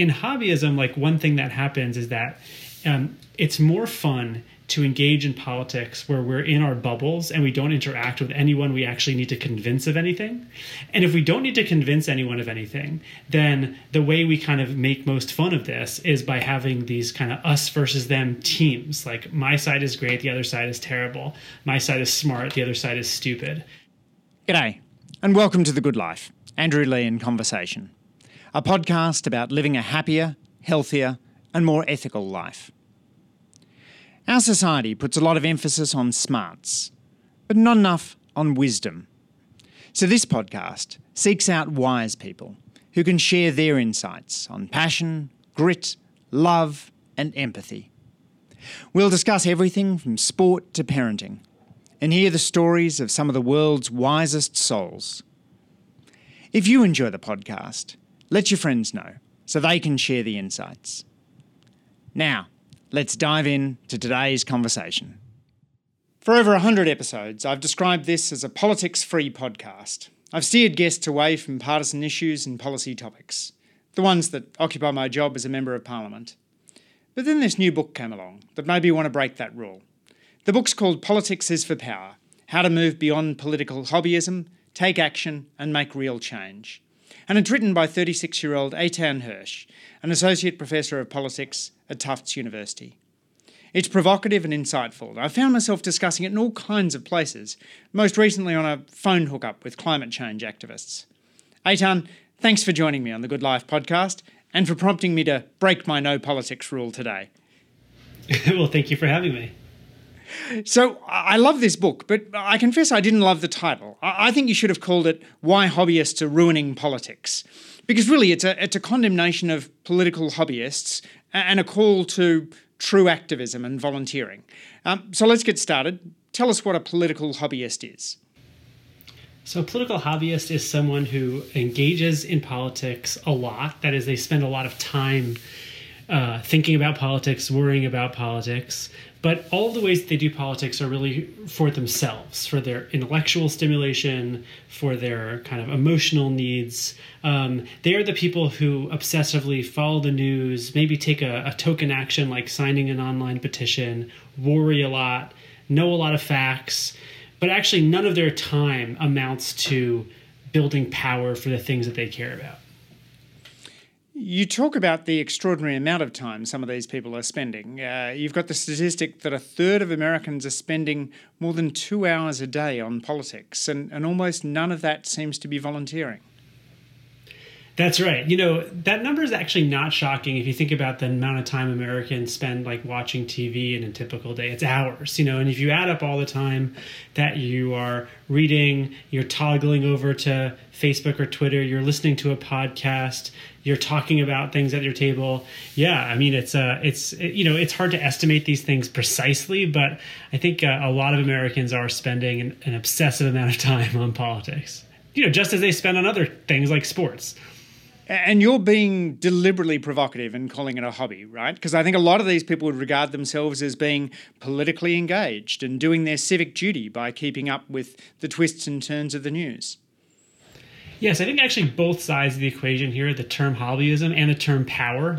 in hobbyism, like one thing that happens is that um, it's more fun to engage in politics where we're in our bubbles and we don't interact with anyone we actually need to convince of anything. And if we don't need to convince anyone of anything, then the way we kind of make most fun of this is by having these kind of us versus them teams. Like my side is great, the other side is terrible. My side is smart, the other side is stupid. G'day, and welcome to The Good Life. Andrew Leigh in Conversation, a podcast about living a happier, healthier, and more ethical life. Our society puts a lot of emphasis on smarts, but not enough on wisdom. So, this podcast seeks out wise people who can share their insights on passion, grit, love, and empathy. We'll discuss everything from sport to parenting and hear the stories of some of the world's wisest souls. If you enjoy the podcast, let your friends know so they can share the insights. Now, let's dive in to today's conversation. For over 100 episodes, I've described this as a politics free podcast. I've steered guests away from partisan issues and policy topics, the ones that occupy my job as a Member of Parliament. But then this new book came along that made me want to break that rule. The book's called Politics is for Power How to Move Beyond Political Hobbyism, Take Action, and Make Real Change. And it's written by 36 year old Eitan Hersh, an Associate Professor of Politics at Tufts University. It's provocative and insightful. I found myself discussing it in all kinds of places, most recently on a phone hookup with climate change activists. Eitan, thanks for joining me on the Good Life podcast and for prompting me to break my no politics rule today. well, thank you for having me. So I love this book, but I confess I didn't love the title. I think you should have called it Why Hobbyists Are Ruining Politics. Because really, it's a, it's a condemnation of political hobbyists and a call to true activism and volunteering. Um, so let's get started. Tell us what a political hobbyist is. So, a political hobbyist is someone who engages in politics a lot. That is, they spend a lot of time uh, thinking about politics, worrying about politics, but all the ways they do politics are really for themselves, for their intellectual stimulation, for their kind of emotional needs. Um, they are the people who obsessively follow the news, maybe take a, a token action like signing an online petition, worry a lot, know a lot of facts, but actually none of their time amounts to building power for the things that they care about. You talk about the extraordinary amount of time some of these people are spending. Uh, you've got the statistic that a third of Americans are spending more than two hours a day on politics, and, and almost none of that seems to be volunteering. That's right. You know, that number is actually not shocking if you think about the amount of time Americans spend like watching TV in a typical day. It's hours, you know, and if you add up all the time that you are reading, you're toggling over to Facebook or Twitter, you're listening to a podcast, you're talking about things at your table. Yeah, I mean, it's uh it's it, you know, it's hard to estimate these things precisely, but I think uh, a lot of Americans are spending an, an obsessive amount of time on politics. You know, just as they spend on other things like sports. And you're being deliberately provocative and calling it a hobby, right? Because I think a lot of these people would regard themselves as being politically engaged and doing their civic duty by keeping up with the twists and turns of the news. Yes, I think actually both sides of the equation here, the term hobbyism and the term power,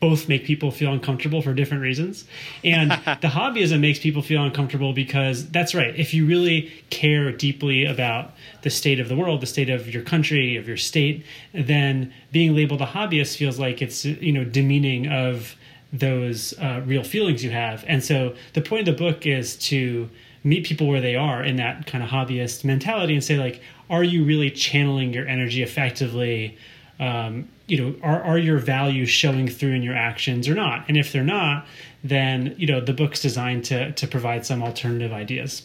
both make people feel uncomfortable for different reasons. And the hobbyism makes people feel uncomfortable because that's right. If you really care deeply about the state of the world, the state of your country, of your state, then being labeled a hobbyist feels like it's you know demeaning of those uh, real feelings you have. And so the point of the book is to meet people where they are in that kind of hobbyist mentality and say like, are you really channeling your energy effectively? Um, you know are, are your values showing through in your actions or not and if they're not then you know the book's designed to to provide some alternative ideas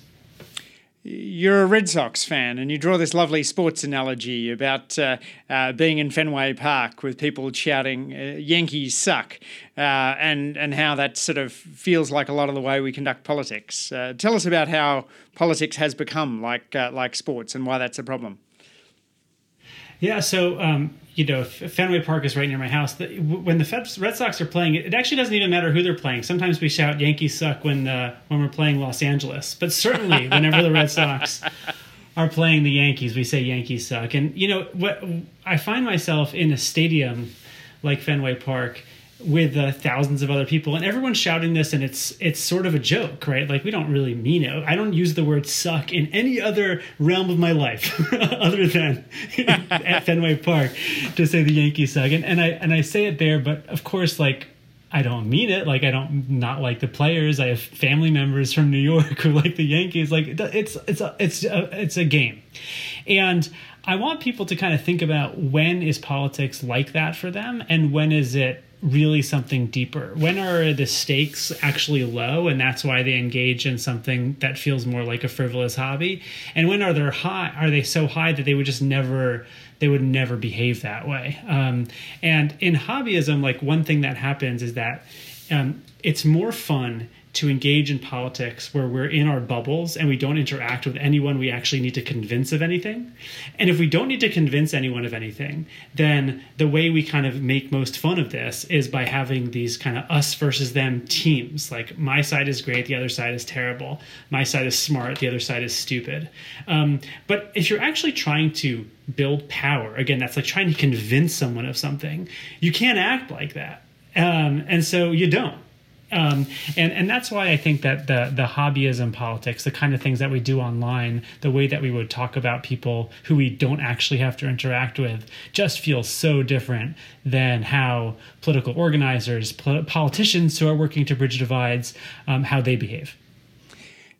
you're a Red Sox fan, and you draw this lovely sports analogy about uh, uh, being in Fenway Park with people shouting uh, "Yankees suck," uh, and and how that sort of feels like a lot of the way we conduct politics. Uh, tell us about how politics has become like uh, like sports, and why that's a problem. Yeah, so um, you know, Fenway Park is right near my house. When the Red Sox are playing, it actually doesn't even matter who they're playing. Sometimes we shout "Yankees suck" when uh, when we're playing Los Angeles, but certainly whenever the Red Sox are playing the Yankees, we say "Yankees suck." And you know what? I find myself in a stadium like Fenway Park with uh, thousands of other people and everyone's shouting this and it's it's sort of a joke right like we don't really mean it i don't use the word suck in any other realm of my life other than at fenway park to say the yankees suck and, and i and i say it there but of course like I don't mean it. Like I don't not like the players. I have family members from New York who like the Yankees. Like it's it's a, it's a, it's a game, and I want people to kind of think about when is politics like that for them, and when is it really something deeper? When are the stakes actually low, and that's why they engage in something that feels more like a frivolous hobby? And when are they high? Are they so high that they would just never they would never behave that way? Um, and in hobbyism, like one thing that happens is that um, it's more fun to engage in politics where we're in our bubbles and we don't interact with anyone we actually need to convince of anything. And if we don't need to convince anyone of anything, then the way we kind of make most fun of this is by having these kind of us versus them teams. Like my side is great, the other side is terrible. My side is smart, the other side is stupid. Um, but if you're actually trying to build power, again, that's like trying to convince someone of something, you can't act like that. Um, and so you don't. Um, and and that's why I think that the the hobbyism politics, the kind of things that we do online, the way that we would talk about people who we don't actually have to interact with, just feels so different than how political organizers, politicians who are working to bridge divides, um, how they behave.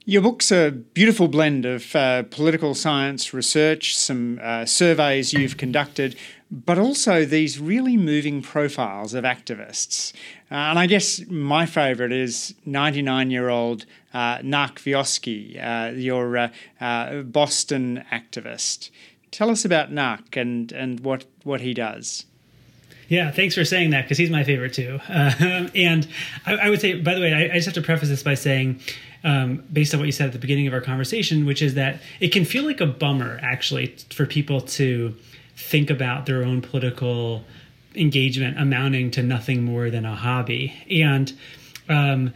Your book's a beautiful blend of uh, political science research, some uh, surveys you've conducted, but also these really moving profiles of activists. Uh, and I guess my favourite is 99 year old uh, Naakh Vysoky, uh, your uh, uh, Boston activist. Tell us about Naakh and, and what, what he does. Yeah, thanks for saying that because he's my favorite too. Uh, and I, I, would say, by the way, I, I, just have to preface this by saying, um, based on what you said at the beginning of our conversation, which is that it can feel like a bummer actually for people to think about their own political engagement amounting to nothing more than a hobby. And um,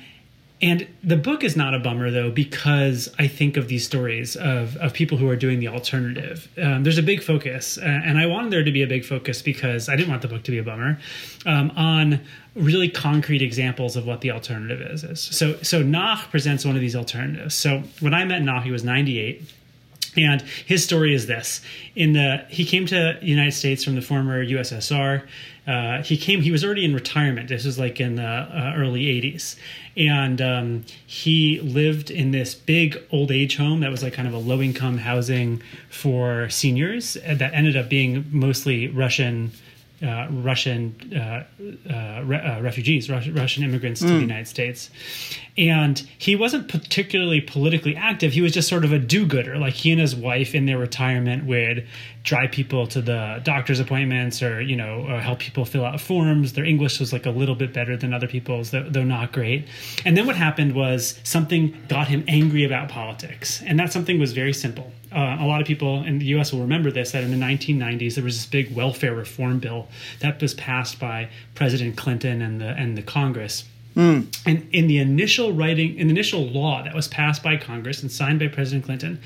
and the book is not a bummer though because I think of these stories of of people who are doing the alternative. Um, there's a big focus, and I wanted there to be a big focus because I didn't want the book to be a bummer um, on really concrete examples of what the alternative is. is. So so Naakh presents one of these alternatives. So when I met Naakh, he was 98 and his story is this: in the he came to the United States from the former USSR. Uh, he came. He was already in retirement. This was like in the uh, early '80s, and um, he lived in this big old age home that was like kind of a low income housing for seniors that ended up being mostly Russian uh, Russian uh, uh, re- uh, refugees, Russian immigrants mm. to the hmm. United States. And he wasn't particularly politically active. He was just sort of a do gooder. Like he and his wife in their retirement would drive people to the doctor's appointments or, you know, or help people fill out forms. Their English was like a little bit better than other people's, though, though not great. And then what happened was something got him angry about politics. And that something was very simple uh, a lot of people in the US will remember this that in the 1990s there was this big welfare reform bill that was passed by President Clinton and the and the Congress. Mm. And in the initial writing, in the initial law that was passed by Congress and signed by President Clinton,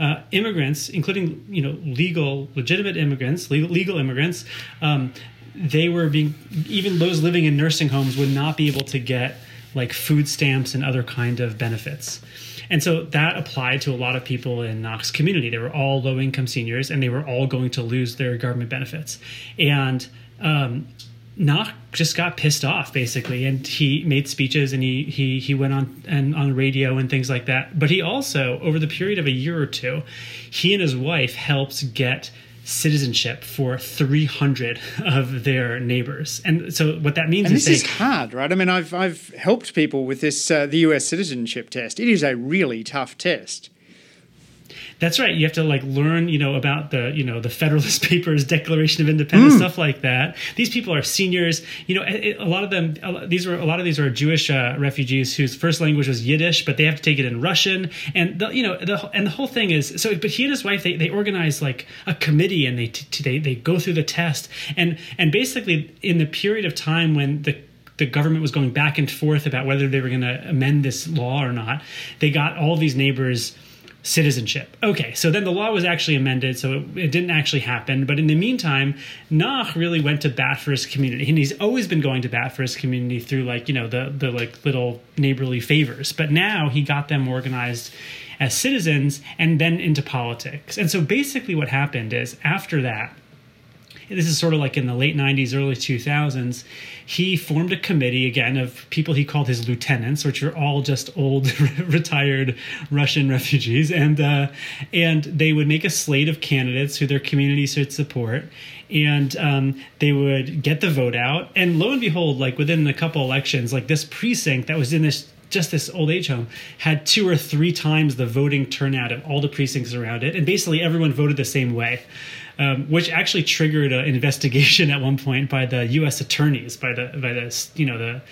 uh, immigrants, including you know legal, legitimate immigrants, legal, legal immigrants, um, they were being even those living in nursing homes would not be able to get like food stamps and other kind of benefits. And so that applied to a lot of people in Naakh's community. They were all low income seniors and they were all going to lose their government benefits. And um, Naakh just got pissed off basically, and he made speeches and he he he went on and on radio and things like that. But he also, over the period of a year or two, he and his wife helped get citizenship for 300 of their neighbors. And so what that means and is this they, is hard, right? I mean, I've I've helped people with this uh, the US citizenship test. It is a really tough test. That's right. You have to like learn, you know, about the, you know, the Federalist Papers, Declaration of Independence, mm. stuff like that. These people are seniors. You know, a, lot of them. These were a lot of these are Jewish uh, refugees whose first language was Yiddish, but they have to take it in Russian. And the, you know, the and the whole thing is so. But he and his wife they they organize like a committee and they t- they they go through the test and and basically in the period of time when the the government was going back and forth about whether they were going to amend this law or not. They got all these neighbors citizenship. Okay, so then the law was actually amended, so it, it, didn't actually happen. But in the meantime, Naakh really went to bat for his community, and he's always been going to bat for his community through like you know the the like little neighborly favors. But now he got them organized as citizens and then into politics. And so basically, what happened is after that this is sort of like in the late 90s, early 2000s, he formed a committee again of people he called his lieutenants, which are all just old, retired Russian refugees, and uh, and they would make a slate of candidates who their community should support, and um, they would get the vote out, and lo and behold, like within a couple elections, like this precinct that was in this just this old age home had two or three times the voting turnout of all the precincts around it, and basically everyone voted the same way um, which actually triggered an investigation at one point by the U.S. attorneys, by the by the you know the.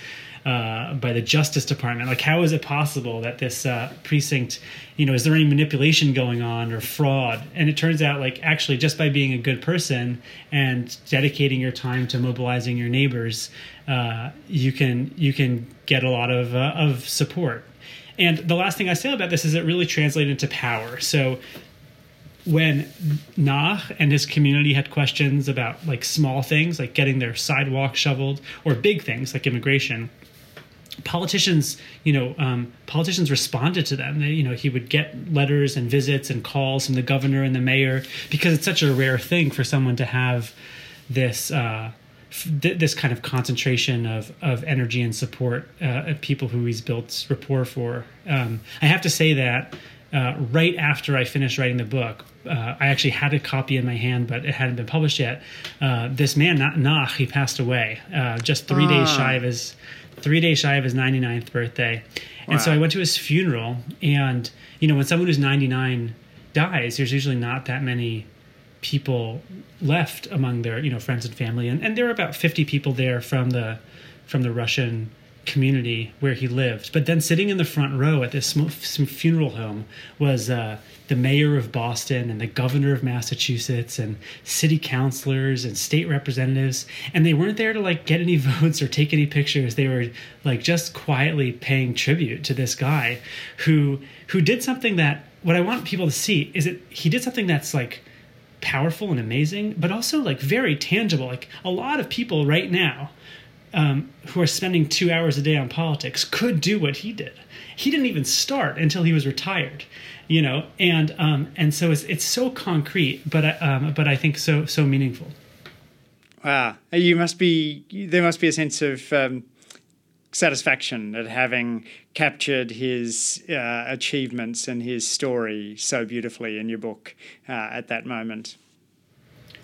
Uh, by the Justice Department. Like, how is it possible that this uh, precinct, you know, is there any manipulation going on or fraud? And it turns out, like, actually, just by being a good person and dedicating your time to mobilizing your neighbors, uh, you can you can get a lot of uh, of support. And the last thing I say about this is it really translated into power. So when Naakh and his community had questions about like small things like getting their sidewalk shoveled or big things like immigration, politicians, you know, um, politicians responded to them. They, you know, he would get letters and visits and calls from the governor and the mayor because it's such a rare thing for someone to have this. Uh, this kind of concentration of, of energy and support uh, of people who he's built rapport for. Um, I have to say that uh, right after I finished writing the book, uh, I actually had a copy in my hand, but it hadn't been published yet. Uh, this man, Naakh, he passed away uh, just three days ah. shy of his three days shy of his 99th birthday, and wow. so I went to his funeral. And you know, when someone who's 99 dies, there's usually not that many people left among their you know friends and family, and, and there were about 50 people there from the from the Russian community where he lived. But then sitting in the front row at this funeral home was uh, the mayor of Boston and the governor of Massachusetts and city councilors and state representatives. And they weren't there to like get any votes or take any pictures. They were like just quietly paying tribute to this guy who who did something that what I want people to see is that he did something that's like powerful and amazing, but also like very tangible. Like a lot of people right now um, who are spending two hours a day on politics could do what he did. He didn't even start until he was retired, you know, and um, and so it's it's so concrete, but um, but I think so so meaningful. Wow, you must be there must be a sense of um, satisfaction at having captured his uh, achievements and his story so beautifully in your book uh, at that moment.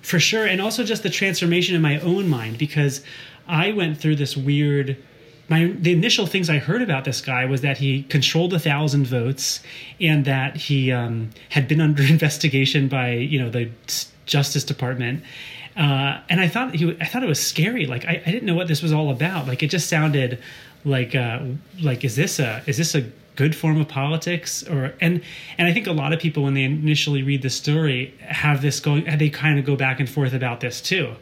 For sure, and also just the transformation in my own mind because I went through this weird. My, the initial things I heard about this guy was that he controlled a thousand votes and that he um, had been under investigation by you know the Justice Department. Uh, and I thought he, I thought it was scary. Like I, I didn't know what this was all about. Like it just sounded like uh, like is this a is this a good form of politics or and and I think a lot of people when they initially read the story have this going they kind of go back and forth about this too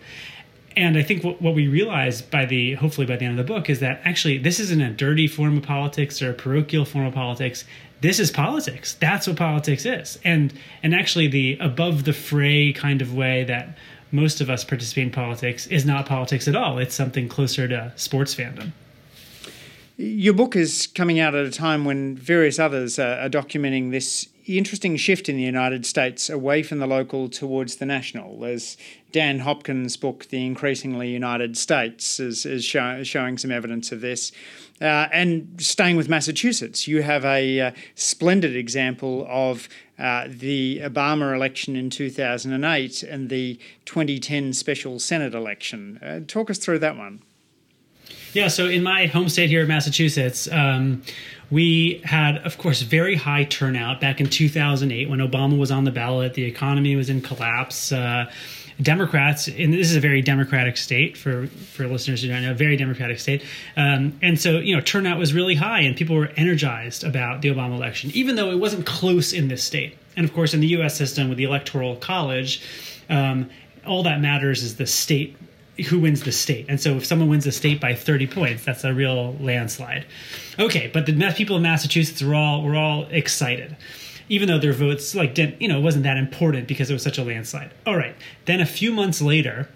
and I think what, what we realize by the hopefully by the end of the book is that actually this isn't a dirty form of politics or a parochial form of politics. This is politics. That's what politics is. And and actually the above the fray kind of way that most of us participate in politics is not politics at all. It's something closer to sports fandom. Your book is coming out at a time when various others are, documenting this interesting shift in the United States away from the local towards the national. There's Dan Hopkins' book, The Increasingly United States, is, is show, showing some evidence of this. Uh, and staying with Massachusetts, you have a uh, splendid example of uh, the Obama election in 2008 and the 2010 special Senate election. Uh, talk us through that one. Yeah, so in my home state here in Massachusetts, um, we had, of course, very high turnout back in 2008 when Obama was on the ballot. The economy was in collapse. Uh, Democrats, and this is a very democratic state for for listeners who don't know, very democratic state, um, and so you know turnout was really high, and people were energized about the Obama election, even though it wasn't close in this state. And of course, in the U.S. system with the Electoral College, um, all that matters is the state who wins the state. And so if someone wins the state by 30 points, that's a real landslide. Okay, but the people in Massachusetts were all were all excited. even though their votes like didn't you know wasn't that important because it was such a landslide. All right, then a few months later.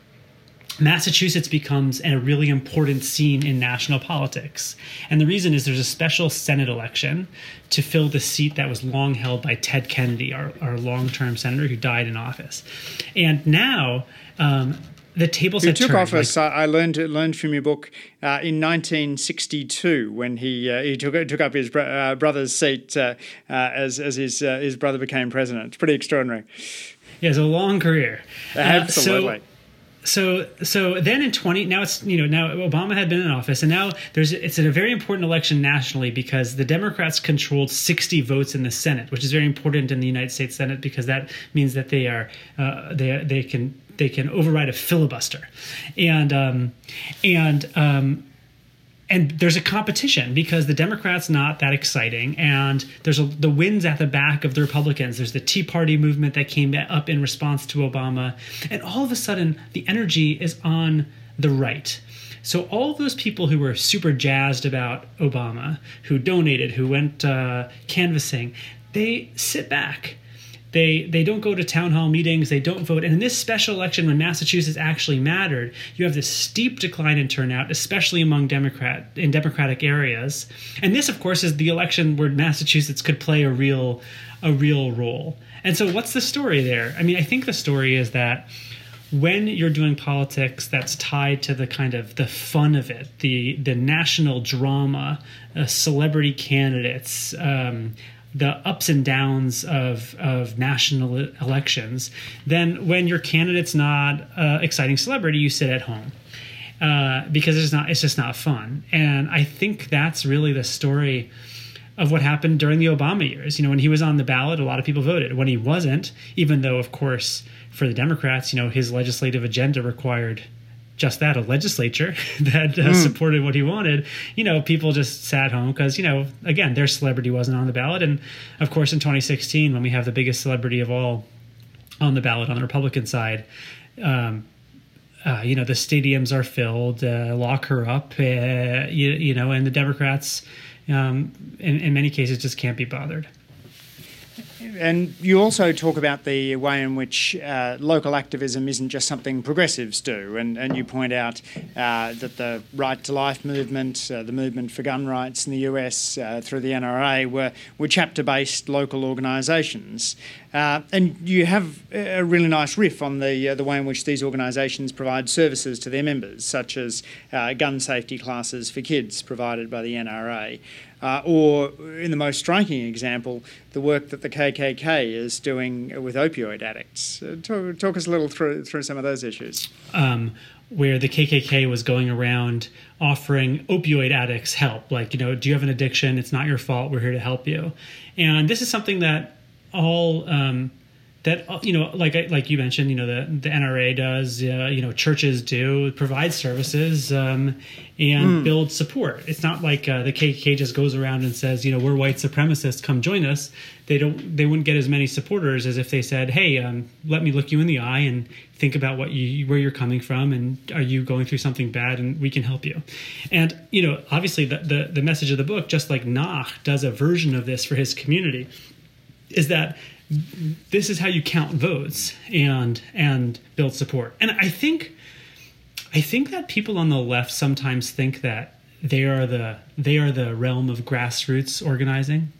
Massachusetts becomes a really important scene in national politics. And the reason is there's a special Senate election to fill the seat that was long held by Ted Kennedy, our, our long term senator who died in office. And now um, the tables Who took turned. office? Like, I learned learned from your book uh, in 1962 when he uh, he took took up his uh, brother's seat uh, uh, as as his uh, his brother became president. It's pretty extraordinary. he has a long career. Uh, Absolutely. so, so so then in 20 now it's you know now obama had been in office and now there's it's a very important election nationally because the democrats controlled 60 votes in the senate which is very important in the united states senate because that means that they are uh, they they can they can override a filibuster and um and um and there's a competition because the Democrats not that exciting, and there's a, the winds at the back of the Republicans. There's the Tea Party movement that came up in response to Obama, and all of a sudden the energy is on the right. So all those people who were super jazzed about Obama, who donated, who went uh, canvassing, they sit back they they don't go to town hall meetings they don't vote. And in this special election when massachusetts actually mattered you have this steep decline in turnout especially among democrat in democratic areas. And this of course is the election where massachusetts could play a real a real role. And so what's the story there? I mean i think the story is that when you're doing politics that's tied to the kind of the fun of it the the national drama uh, celebrity candidates um, the ups and downs of of national elections, then when your candidate's not uh, exciting celebrity, you sit at home uh, because it's not it's just not fun. And I think that's really the story of what happened during the Obama years. You know, when he was on the ballot, a lot of people voted. When he wasn't, even though of course for the Democrats, you know, his legislative agenda required just that a legislature that uh, mm. supported what he wanted. You know people just sat home because you know again their celebrity wasn't on the ballot. And of course in 2016 when we have the biggest celebrity of all on the ballot on the republican side um, uh, you know the stadiums are filled uh, lock her up uh, you, you, know and the democrats um, in, in many cases just can't be bothered and you also talk about the way in which uh, local activism isn't just something progressives do, and, and you point out uh, that the Right to Life movement, uh, the movement for gun rights in the US uh, through the NRA, were, were chapter based local organisations. Uh, and you have a really nice riff on the uh, the way in which these organisations provide services to their members, such as gun safety classes for kids provided by the NRA. Uh, or, in the most striking example, the work that the KKK is doing with opioid addicts. Uh, talk, talk, us a little through, through some of those issues. Um, where the KKK was going around offering opioid addicts help. Like, you know, do you have an addiction? It's not your fault. We're here to help you. And this is something that all um, that uh, you know like like you mentioned you know the the NRA does uh, you know churches do provide services um, and mm. build support. It's not like uh, the KKK just goes around and says you know we're white supremacists come join us. They don't they wouldn't get as many supporters as if they said hey um, let me look you in the eye and think about what you where you're coming from and are you going through something bad and we can help you. And you know obviously the the, the message of the book just like Naakh does a version of this for his community is that this is how you count votes and and build support. And I think I think that people on the left sometimes think that they are the they are the realm of grassroots organizing.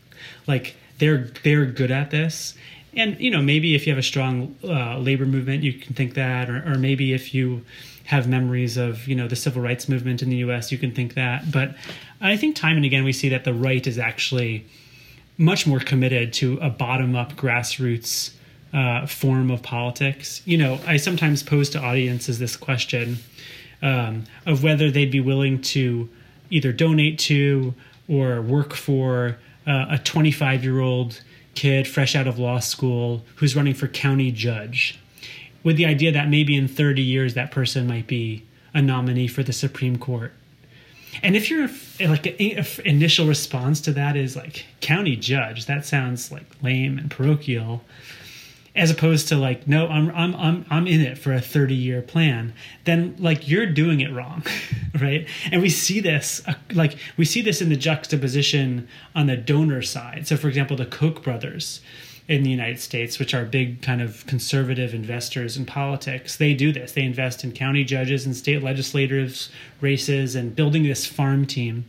Like they're they're good at this. And you know, maybe if you have a strong uh, labor movement, you can think that, or, or maybe if you have memories of you know the civil rights movement in the U.S., you can think that. But I think time and again we see that the right is actually much more committed to a bottom up grassroots uh, form of politics. You know, I sometimes pose to audiences this question um, of whether they'd be willing to either donate to or work for uh, a 25 year old kid fresh out of law school who's running for county judge with the idea that maybe in 30 years that person might be a nominee for the Supreme Court and if your like initial response to that is like county judge, that sounds like lame and parochial. as opposed to like no i'm i'm i'm, I'm in it for a 30 year plan then like you're doing it wrong right and we see this uh, like we see this in the juxtaposition on the donor side so for example the koch brothers in the United States, which are big kind of conservative investors in politics, they do this. They invest in county judges and state legislators races and building this farm team.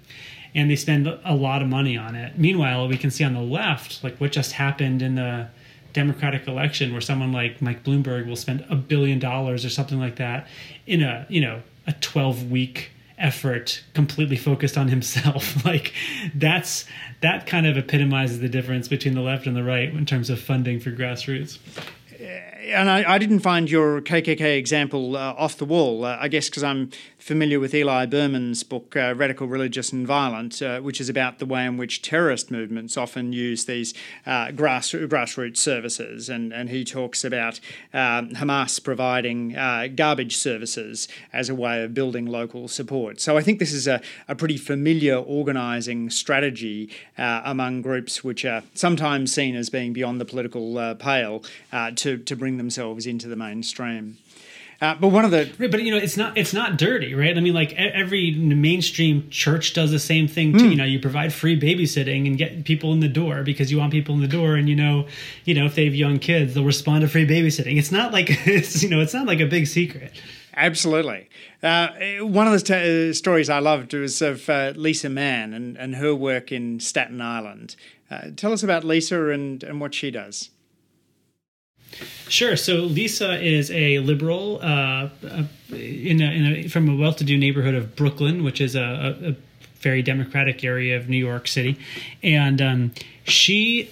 And they spend a lot of money on it. Meanwhile, we can see on the left, like what just happened in the Democratic election where someone like Mike Bloomberg will spend a billion dollars or something like that in a, you know, a 12 week effort completely focused on himself. like that's that kind of epitomizes the difference between the left and the right in terms of funding for grassroots and I, I, didn't find your KKK example uh, off the wall. Uh, I guess because I'm familiar with Eli Berman's book, uh, Radical Religious and Violent, uh, which is about the way in which terrorist movements often use these uh, grass, grassroots services. And, and he talks about um, Hamas providing uh, garbage services as a way of building local support. So I think this is a, a pretty familiar organising strategy among groups which are sometimes seen as being beyond the political pale to, to bring themselves into the mainstream. Uh, but one of the right, but you know it's not it's not dirty, right? I mean, like every mainstream church does the same thing too. Mm. You know, you provide free babysitting and get people in the door because you want people in the door, and you know, you know if they have young kids, they'll respond to free babysitting. It's not like it's you know it's not like a big secret. Absolutely. Uh, one of the t- uh, stories I loved was of uh, Lisa Mann and, and her work in Staten Island. Uh, tell us about Lisa and, and what she does. Sure. So Lisa is a liberal uh, in, a, in a, from a well-to-do neighborhood of Brooklyn, which is a, a very democratic area of New York City, and um, she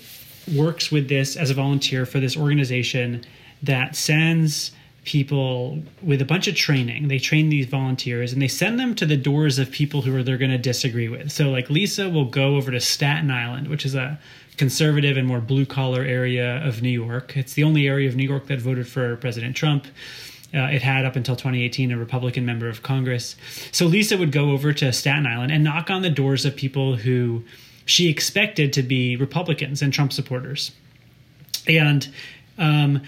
works with this as a volunteer for this organization that sends people with a bunch of training. They train these volunteers and they send them to the doors of people who are they're going to disagree with. So like Lisa will go over to Staten Island, which is a conservative and more blue collar area of New York. It's the only area of New York that voted for President Trump. Uh, it had up until 2018 a Republican member of Congress. So Lisa would go over to Staten Island and knock on the doors of people who she expected to be Republicans and Trump supporters. And um,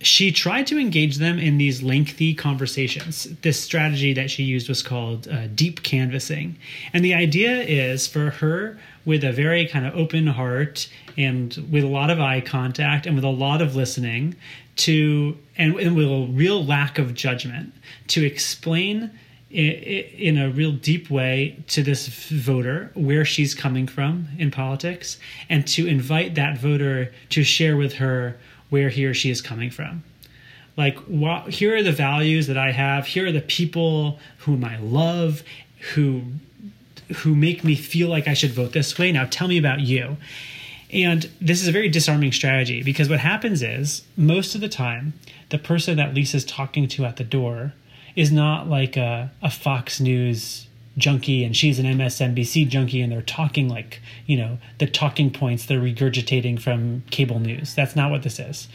she tried to engage them in these lengthy conversations. This strategy that she used was called uh, deep canvassing. And the idea is for her, with a very kind of open heart and with a lot of eye contact and with a lot of listening, to and, and with a real lack of judgment, to explain in a real deep way to this voter where she's coming from in politics and to invite that voter to share with her where he or she is coming from. Like, here are the values that I have. Here are the people whom I love, who who make me feel like I should vote this way. Now, tell me about you. And this is a very disarming strategy because what happens is most of the time, the person that Lisa's talking to at the door is not like a, a Fox News junkie and she's an MSNBC junkie and they're talking like, you know, the talking points they're regurgitating from cable news. That's not what this is.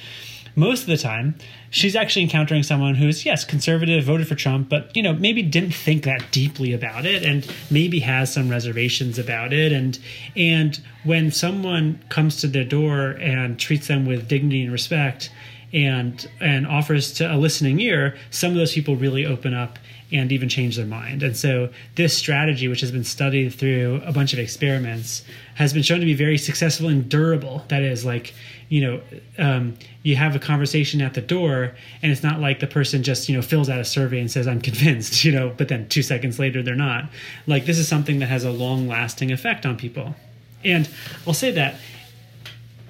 Most of the time, she's actually encountering someone who's, yes, conservative, voted for Trump, but, you know, maybe didn't think that deeply about it and maybe has some reservations about it. And, and when someone comes to their door and treats them with dignity and respect, and and offers to a listening ear, some of those people really open up and even change their mind. And so this strategy, which has been studied through a bunch of experiments, has been shown to be very successful and durable. That is, like, you know, um, you have a conversation at the door, and it's not like the person just, you know, fills out a survey and says, I'm convinced, you know, but then two seconds later they're not. Like, this is something that has a long lasting effect on people. And I'll say that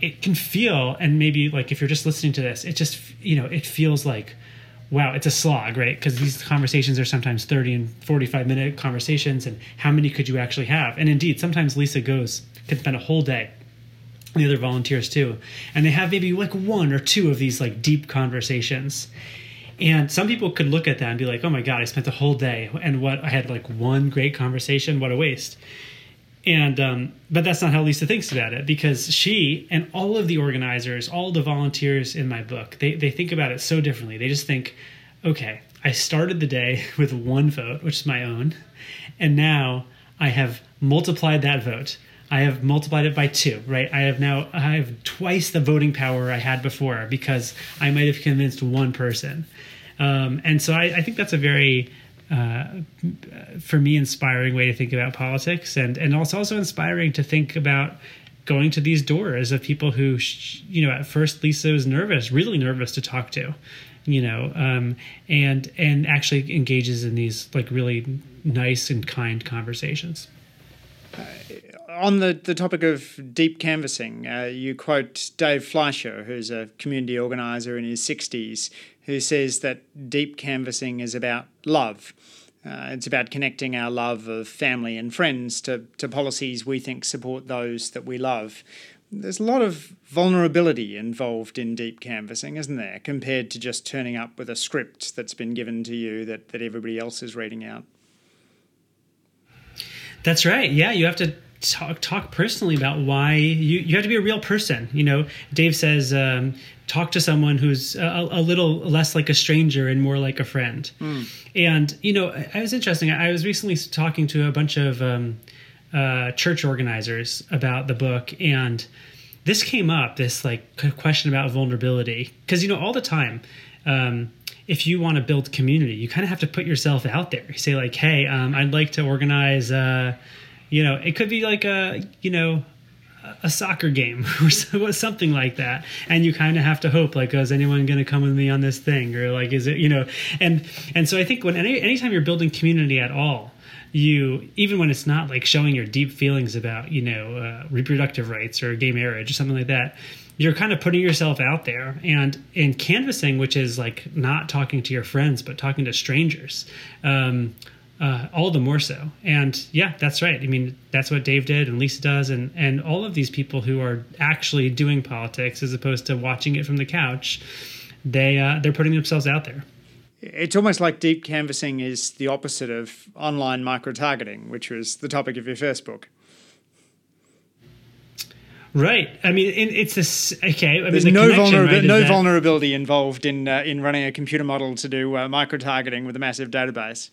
it can feel, and maybe like if you're just listening to this, it just, you know, it feels like, wow, it's a slog, right? Because these conversations are sometimes 30 and 45 minute conversations, and how many could you actually have? And indeed, sometimes Lisa goes, can spend a whole day, the other volunteers too, and they have maybe like one or two of these like deep conversations. And some people could look at that and be like, oh my God, I spent the whole day, and what I had like one great conversation, what a waste and um, but that's not how lisa thinks about it because she and all of the organizers all the volunteers in my book they, they think about it so differently they just think okay i started the day with one vote which is my own and now i have multiplied that vote I have multiplied it by two, right? I have now I have twice the voting power I had before because I might have convinced one person. Um, and so I, I, think that's a very uh, for me inspiring way to think about politics and and also also inspiring to think about going to these doors of people who you know at first Lisa was nervous really nervous to talk to you know um, and and actually engages in these like really nice and kind conversations. Uh, on the, the topic of deep canvassing, uh, you quote Dave Fleischer, who's a community organizer in his 60s, who says that deep canvassing is about love. Uh, it's about connecting our love of family and friends to, to policies we think support those that we love. There's a lot of vulnerability involved in deep canvassing, isn't there, compared to just turning up with a script that's been given to you that, that everybody else is reading out? That's right. Yeah, you have to talk talk personally about why you you have to be a real person. You know, Dave says um, talk to someone who's a, a, little less like a stranger and more like a friend. Mm. And you know, I was interesting. I was recently talking to a bunch of um, uh, church organizers about the book, and this came up. This like question about vulnerability because you know all the time. Um, if you want to build community, you kind of have to put yourself out there. You say like, "Hey, um, I'd like to organize." Uh, you know, it could be like a, you know, a soccer game or something like that. And you kind of have to hope like oh, is anyone going to come with me on this thing? Or like is it you know and and so i think when any anytime you're building community at all you even when it's not like showing your deep feelings about you know uh, reproductive rights or gay marriage or something like that you're kind of putting yourself out there. And in canvassing which is like not talking to your friends but talking to strangers um, uh, all the more so. And yeah, that's right. I mean, that's what Dave did and Lisa does, and and all of these people who are actually doing politics as opposed to watching it from the couch. They uh, they're putting themselves out there. It's almost like deep canvassing is the opposite of online micro targeting, which was the topic of your first book. Right. I mean, it's this. Okay. I There's mean, the no, vulnerability, right, no that... vulnerability involved in uh, in running a computer model to do uh, micro targeting with a massive database.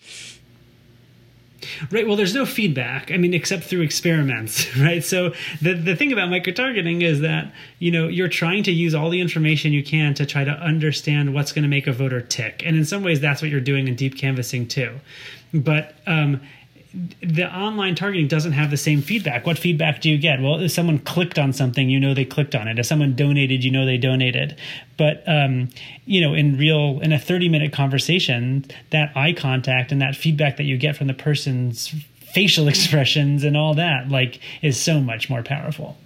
Right. Well, there's no feedback. I mean, except through experiments, right? So the the thing about microtargeting is that you know you're trying to use all the information you can to try to understand what's going to make a voter tick, and in some ways, that's what you're doing in deep canvassing too. But um, the online targeting doesn't have the same feedback. What feedback do you get? Well, if someone clicked on something, you know they clicked on it. If someone donated, you know they donated. But um, you know, in real in a thirty minute conversation, that eye contact and that feedback that you get from the person's facial expressions and all that, like, is so much more powerful.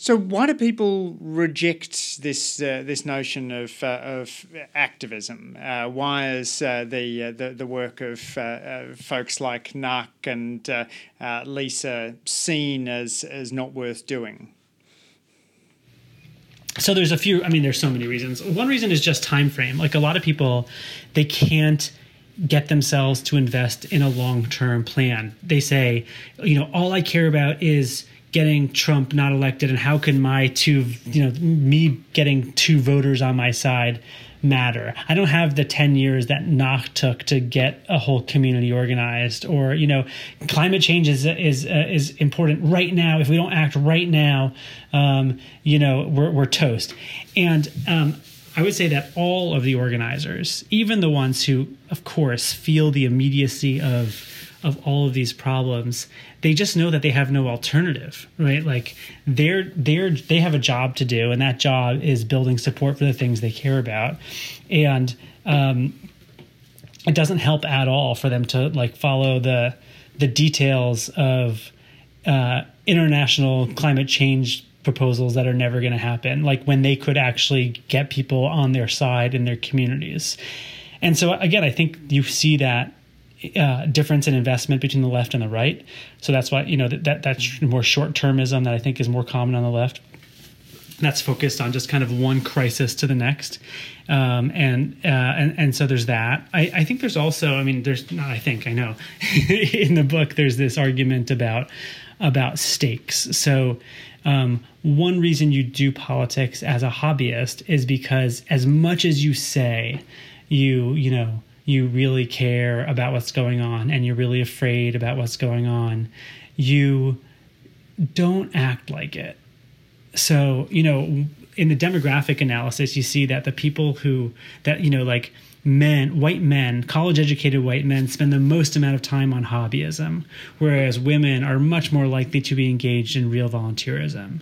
So why do people reject this uh, this notion of uh, of activism? Uh, why is uh, the, uh, the the work of uh, folks like Naakh and Lisa seen as as not worth doing? So there's a few. I mean, there's so many reasons. One reason is just time frame. Like a lot of people, they can't get themselves to invest in a long term plan. They say, you know, all I care about is getting Trump not elected and how can my two, you know, me getting two voters on my side matter. I don't have the 10 years that Naakh took to get a whole community organized or, you know, climate change is, is, uh, is important right now. If we don't act right now, um, you know, we're, we're toast. And, um, I would say that all of the organizers, even the ones who, of course, feel the immediacy of of all of these problems they just know that they have no alternative right? Like they're they're they have a job to do and that job is building support for the things they care about. And um, it doesn't help at all for them to like follow the the details of uh, international climate change proposals that are never going to happen like when they could actually get people on their side in their communities. And so again i think you see that uh, difference in investment between the left and the right. So that's why you know that, that that's more short termism that I think is more common on the left. That's focused on just kind of one crisis to the next, um, and uh, and and so there's that. I, I think there's also, I mean, there's not. I think I know in the book there's this argument about about stakes. So um, one reason you do politics as a hobbyist is because as much as you say you you know you really care about what's going on and you're really afraid about what's going on, you don't act like it. So, you know, in the demographic analysis, you see that the people who, that, you know, like men, white men, college educated white men spend the most amount of time on hobbyism, whereas women are much more likely to be engaged in real volunteerism.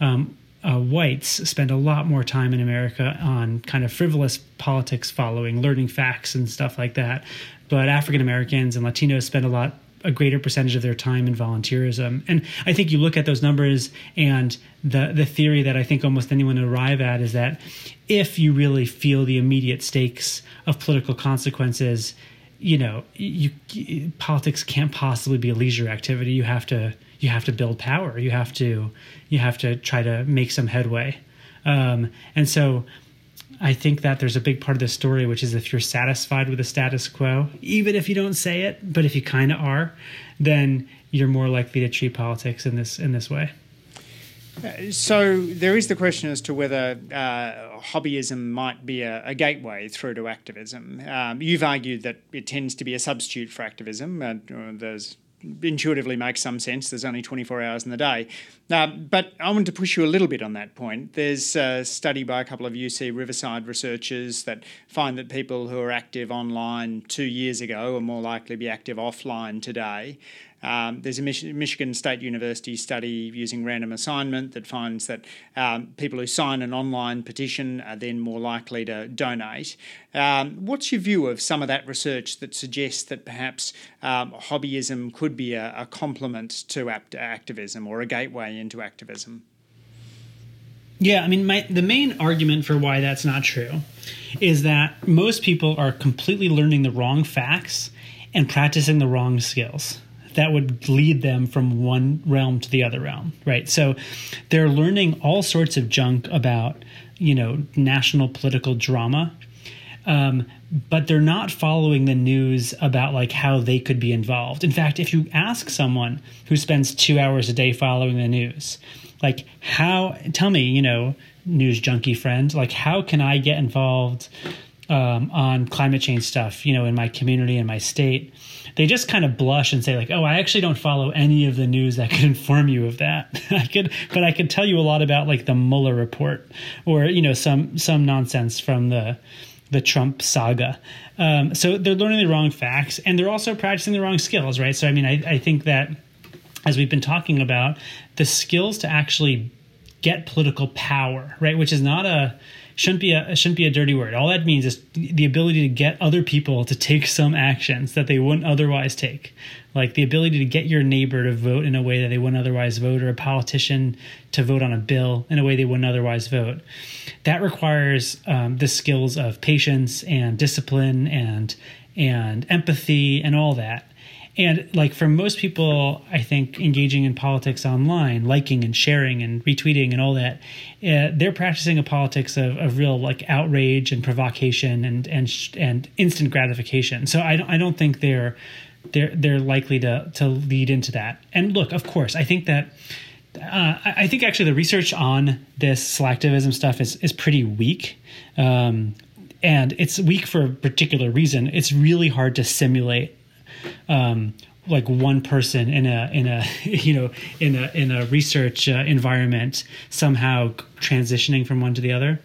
Um, uh, whites spend a lot more time in America on kind of frivolous politics following, learning facts and stuff like that. But African Americans and Latinos spend a lot a greater percentage of their time in volunteerism. And I think you look at those numbers and the the theory that I think almost anyone would arrive at is that if you really feel the immediate stakes of political consequences, you know, you, you, politics can't possibly be a leisure activity. You have to you have to build power. You have to you have to try to make some headway. Um, and so I think that there's a big part of the story, which is if you're satisfied with the status quo, even if you don't say it, but if you kind of are, then you're more likely to treat politics in this in this way. Uh, so there is the question as to whether uh, hobbyism might be a, a, gateway through to activism. Um, you've argued that it tends to be a substitute for activism. Uh, there's intuitively makes some sense. There's only 24 hours in the day. Uh, but I want to push you a little bit on that point. There's a study by a couple of UC Riverside researchers that find that people who are active online two years ago are more likely to be active offline today. Um, there's a Mich- Michigan State University study using random assignment that finds that um, people who sign an online petition are then more likely to donate. Um, what's your view of some of that research that suggests that perhaps um, hobbyism could be a, a complement to activism or a gateway into activism? Yeah, I mean, my, the main argument for why that's not true is that most people are completely learning the wrong facts and practicing the wrong skills that would lead them from one realm to the other realm, right? So they're learning all sorts of junk about, you know, national political drama. Um, but they're not following the news about like how they could be involved. In fact, if you ask someone who spends two hours a day following the news, like how, tell me, you know, news junkie friend, like how can I get involved um, on climate change stuff, you know, in my community in my state? They just kind of blush and say like, "Oh, I actually don't follow any of the news that could inform you of that." I could, but I could tell you a lot about like the Mueller report or you know some some nonsense from the the Trump saga. Um, so they're learning the wrong facts and they're also practicing the wrong skills, right? So I mean, I, I think that as we've been talking about, the skills to actually get political power, right, which is not a shouldn't be a shouldn't be a dirty word. All that means is the ability to get other people to take some actions that they wouldn't otherwise take, like the ability to get your neighbor to vote in a way that they wouldn't otherwise vote, or a politician to vote on a bill in a way they wouldn't otherwise vote. That requires um, the skills of patience and discipline and and empathy and all that. And like for most people, I think engaging in politics online, liking and sharing and retweeting and all that, uh, they're practicing a politics of, of real like outrage and provocation and and and instant gratification. So I don't I don't think they're they're they're likely to to lead into that. And look, of course, I think that. Uh, I think actually the research on this slacktivism stuff is is pretty weak. Um, and it's weak for a particular reason. It's really hard to simulate um, like one person in a in a you know in a in a research uh, environment somehow transitioning from one to the other.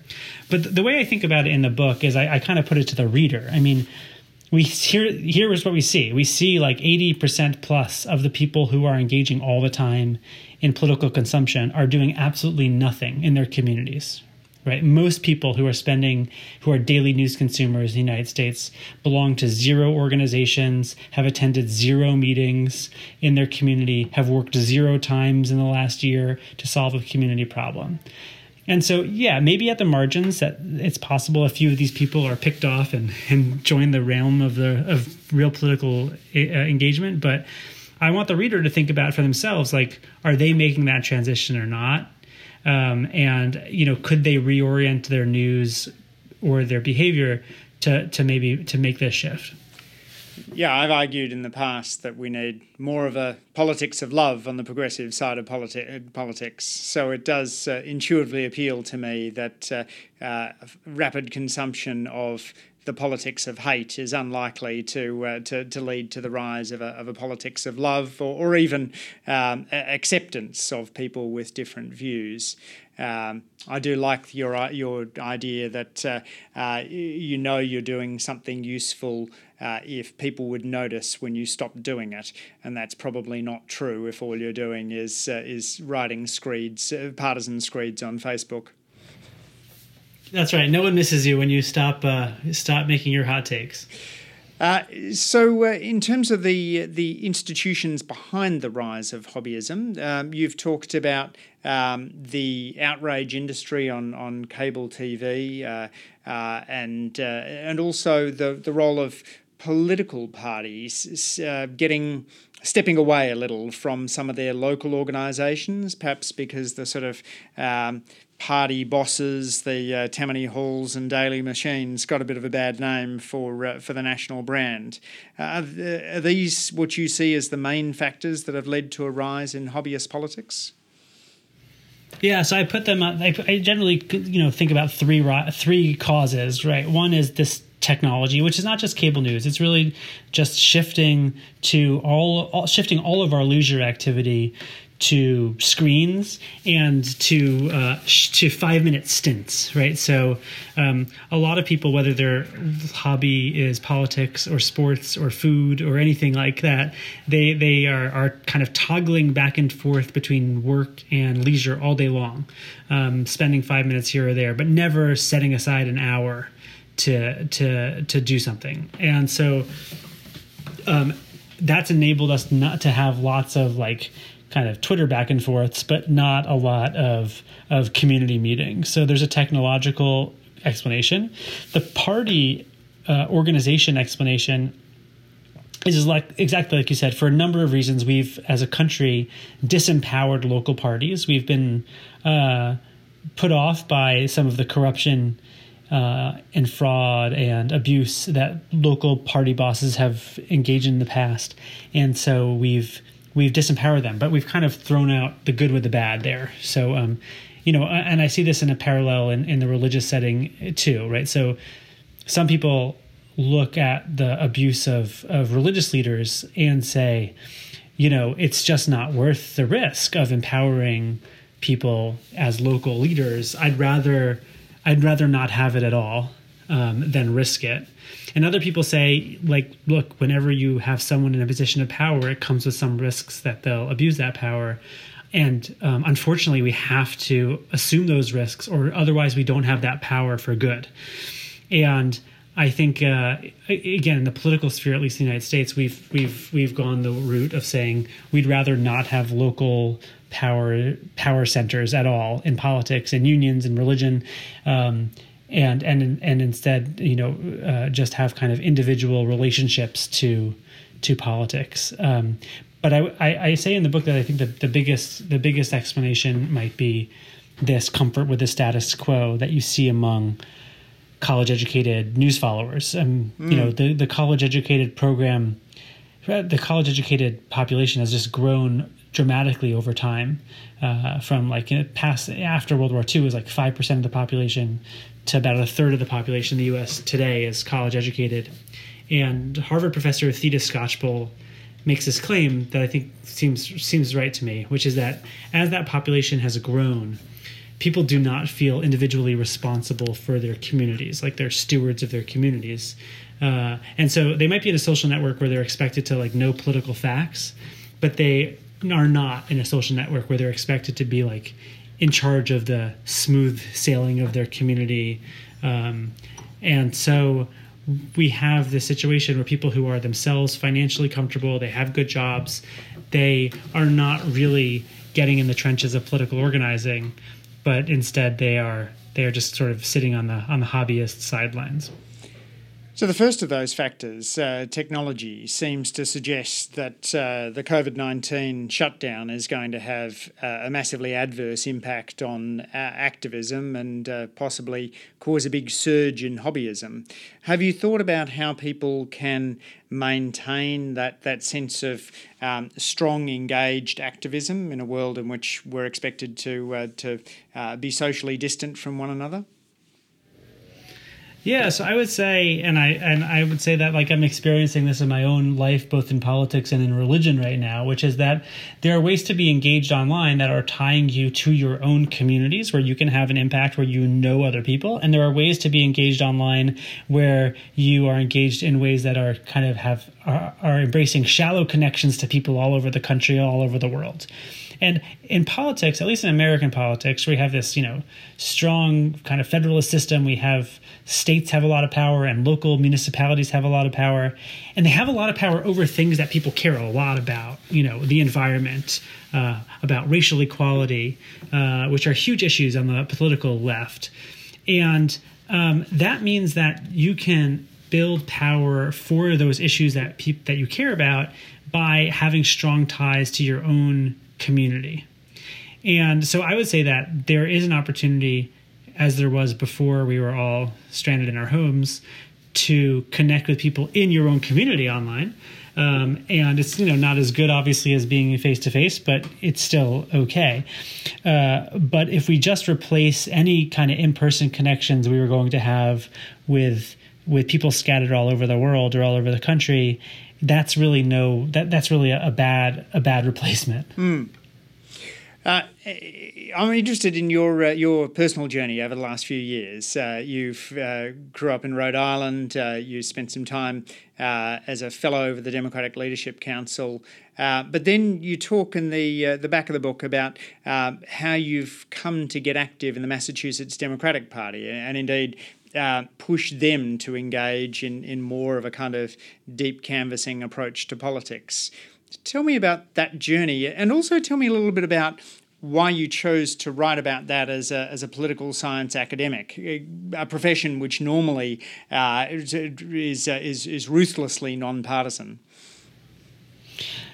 But the way i think about it in the book is i, I kind of put it to the reader. I mean we here here is what we see. We see like 80% plus of the people who are engaging all the time in political consumption are doing absolutely nothing in their communities right? Most people who are spending, who are daily news consumers in the United States, belong to zero organizations, have attended zero meetings in their community, have worked zero times in the last year to solve a community problem. And so, yeah, maybe at the margins that it's possible a few of these people are picked off and, and join the realm of the of real political uh, engagement. But I want the reader to think about for themselves, like, are they making that transition or not? Um, and you know could they reorient their news or their behavior to to maybe to make this shift yeah, I've argued in the past that we need more of a politics of love on the progressive side of politi- politics. So it does uh, intuitively appeal to me that uh, uh, rapid consumption of the politics of hate is unlikely to uh, to, to lead to the rise of a, of a politics of love or, or even um, acceptance of people with different views. Um, I do like your your idea that uh, uh, you know you're doing something useful uh, if people would notice when you stop doing it, and that's probably not true if all you're doing is uh, is writing screeds, uh, partisan screeds on Facebook. That's right. No one misses you when you stop uh, stop making your hot takes. Uh, so, uh, in terms of the the institutions behind the rise of hobbyism, um, you've talked about um, the outrage industry on, on cable TV, uh, uh, and uh, and also the the role of political parties uh, getting stepping away a little from some of their local organisations, perhaps because the sort of um, party bosses, the uh, Tammany Halls and Daley Machines, got a bit of a bad name for uh, for the national brand. Uh, are these what you see as the main factors that have led to a rise in hobbyist politics? Yeah, so I put them. I, I generally, you know, think about three three causes. Right, one is this technology, which is not just cable news. It's really just shifting to all, all shifting all of our leisure activity to screens and to uh, sh- to five minute stints, right? So um, a lot of people, whether their hobby is politics or sports or food or anything like that, they they are are kind of toggling back and forth between work and leisure all day long, um, spending five minutes here or there, but never setting aside an hour to to to do something. And so um, that's enabled us not to have lots of like kind of Twitter back and forths, but not a lot of of community meetings. So there's a technological explanation. The party uh, organization explanation is like exactly like you said for a number of reasons we've as a country disempowered local parties we've been uh, put off by some of the corruption uh, and fraud and abuse that local party bosses have engaged in the past and so we've we've disempowered them, but we've kind of thrown out the good with the bad there. So, um, you know, and I see this in a parallel in, in the religious setting too, right? So, some people look at the abuse of, of religious leaders and say, you know, it's just not worth the risk of empowering people as local leaders. I'd rather, I'd rather not have it at all um, than risk it. And other people say, like, look, whenever you have someone in a position of power, it comes with some risks that they'll abuse that power. And um, unfortunately, we have to assume those risks, or otherwise, we don't have that power for good. And I think, uh, again, in the political sphere, at least in the United States, we've we've we've gone the route of saying we'd rather not have local power power centers at all in politics and unions and religion. Um, and and and instead you know uh, just have kind of individual relationships to to politics um, but I, I, I say in the book that I think that the biggest the biggest explanation might be this comfort with the status quo that you see among college educated news followers um, mm. you know the the college educated program the college educated population has just grown dramatically over time uh, from like past after World War II was like five percent of the population to about a third of the population in the U.S. today is college educated. And Harvard professor Theda Skocpol makes this claim that I think seems seems right to me, which is that as that population has grown, people do not feel individually responsible for their communities, like they're stewards of their communities. Uh, and so they might be in a social network where they're expected to like know political facts, but they are not in a social network where they're expected to be like in charge of the smooth sailing of their community. Um, and so we have this situation where people who are themselves financially comfortable, they have good jobs, they are not really getting in the trenches of political organizing, but instead they are they are just sort of sitting on the on the hobbyist sidelines. So, the first of those factors, uh, technology, seems to suggest that uh, the COVID 19 shutdown is going to have uh, a massively adverse impact on uh, activism and uh, possibly cause a big surge in hobbyism. Have you thought about how people can maintain that, that sense of um, strong, engaged activism in a world in which we're expected to, uh, to be socially distant from one another? Yeah, so I would say, and I and I would say that like I'm experiencing this in my own life, both in politics and in religion right now, which is that there are ways to be engaged online that are tying you to your own communities where you can have an impact where you know other people, and there are ways to be engaged online where you are engaged in ways that are kind of have are, are embracing shallow connections to people all over the country, all over the world. And in politics, at least in American politics, we have this, you know, strong kind of federalist system. We have states have a lot of power and local municipalities have a lot of power. And they have a lot of power over things that people care a lot about, you know, the environment, uh, about racial equality, uh, which are huge issues on the political left. And um, that means that you can build power for those issues that pe- that you care about by having strong ties to your own community. And so I would say that there is an opportunity, as there was before we were all stranded in our homes, to connect with people in your own community online. Um, and it's you know not as good obviously as being face to face, but it's still okay. Uh, but if we just replace any kind of in person connections we were going to have with with people scattered all over the world or all over the country, that's really no that that's really a, a bad a bad replacement. Mm. Uh, I'm interested in your uh, your personal journey over the last few years. Uh, you've uh, grew up in Rhode Island. Uh, you spent some time uh, as a fellow of the Democratic Leadership Council, but then you talk in the the back of the book about how you've come to get active in the Massachusetts Democratic Party, and indeed uh, push them to engage in, in more of a kind of deep canvassing approach to politics. Tell me about that journey and also tell me a little bit about why you chose to write about that as a, as a political science academic, a profession which normally uh, is, uh, is, is ruthlessly nonpartisan.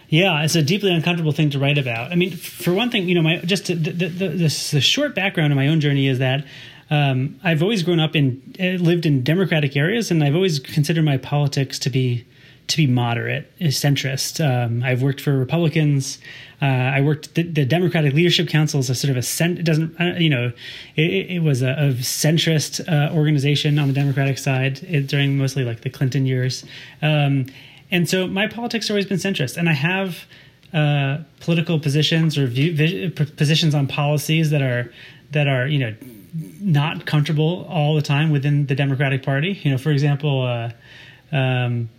Yeah, it's a deeply uncomfortable thing to write about. I mean, for one thing, you know, my just the the, the, the, short background of my own journey is that um, I've always grown up in uh, lived in democratic areas, and I've always considered my politics to be to be moderate, centrist. Um, I've worked for Republicans. Uh, I worked the, the, Democratic Leadership Council is a sort of a cent. It doesn't you know it, it was a, a centrist uh, organization on the Democratic side it, during mostly like the Clinton years, um, and so my politics have always been centrist, and I have uh, political positions or view, positions on policies that are that are you know not comfortable all the time within the Democratic Party. You know, for example. Uh, um,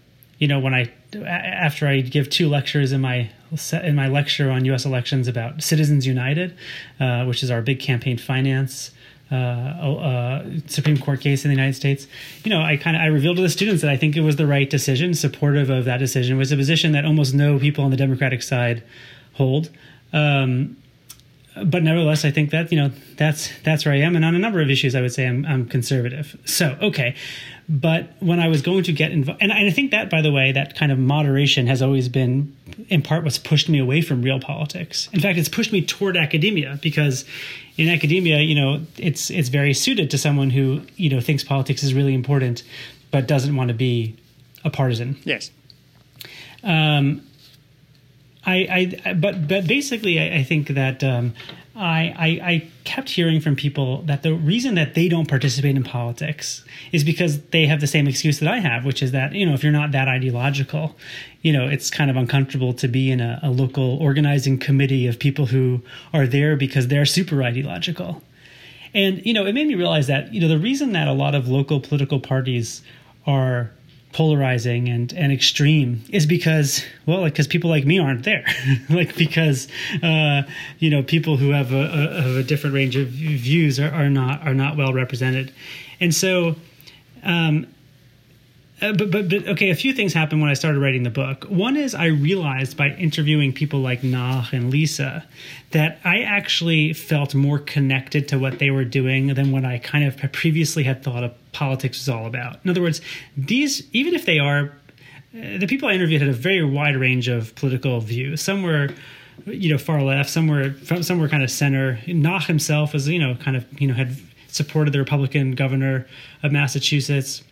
you know, when I after I give two lectures in my in my lecture on U.S. elections about Citizens United, uh, which is our big campaign finance uh, uh, Supreme Court case in the United States, you know, I kind of I revealed to the students that I think it was the right decision, supportive of that decision, was a position that almost no people on the Democratic side hold. Um, but nevertheless, I think that you know that's that's where I am, and on a number of issues, I would say I'm I'm conservative. So okay, but when I was going to get involved, and I think that, by the way, that kind of moderation has always been, in part, what's pushed me away from real politics. In fact, it's pushed me toward academia because in academia, you know, it's it's very suited to someone who you know thinks politics is really important, but doesn't want to be a partisan. Yes. Um, I, I, but but basically, I, I think that um, I, I, I kept hearing from people that the reason that they don't participate in politics is because they have the same excuse that I have, which is that you know if you're not that ideological, you know it's kind of uncomfortable to be in a, a local organizing committee of people who are there because they're super ideological, and you know it made me realize that you know the reason that a lot of local political parties are polarizing and and extreme is because well like because people like me aren't there. Like because uh you know people who have a, a, have a different range of views are, are not are not well represented. And so um uh, but, but but okay, a few things happened when I started writing the book. One is I realized by interviewing people like Naakh and Lisa that I actually felt more connected to what they were doing than what I kind of previously had thought of politics was all about. In other words, these even if they are uh, the people I interviewed had a very wide range of political views. Some were you know far left, some were some were kind of center. Naakh himself was you know kind of you know had supported the Republican governor of Massachusetts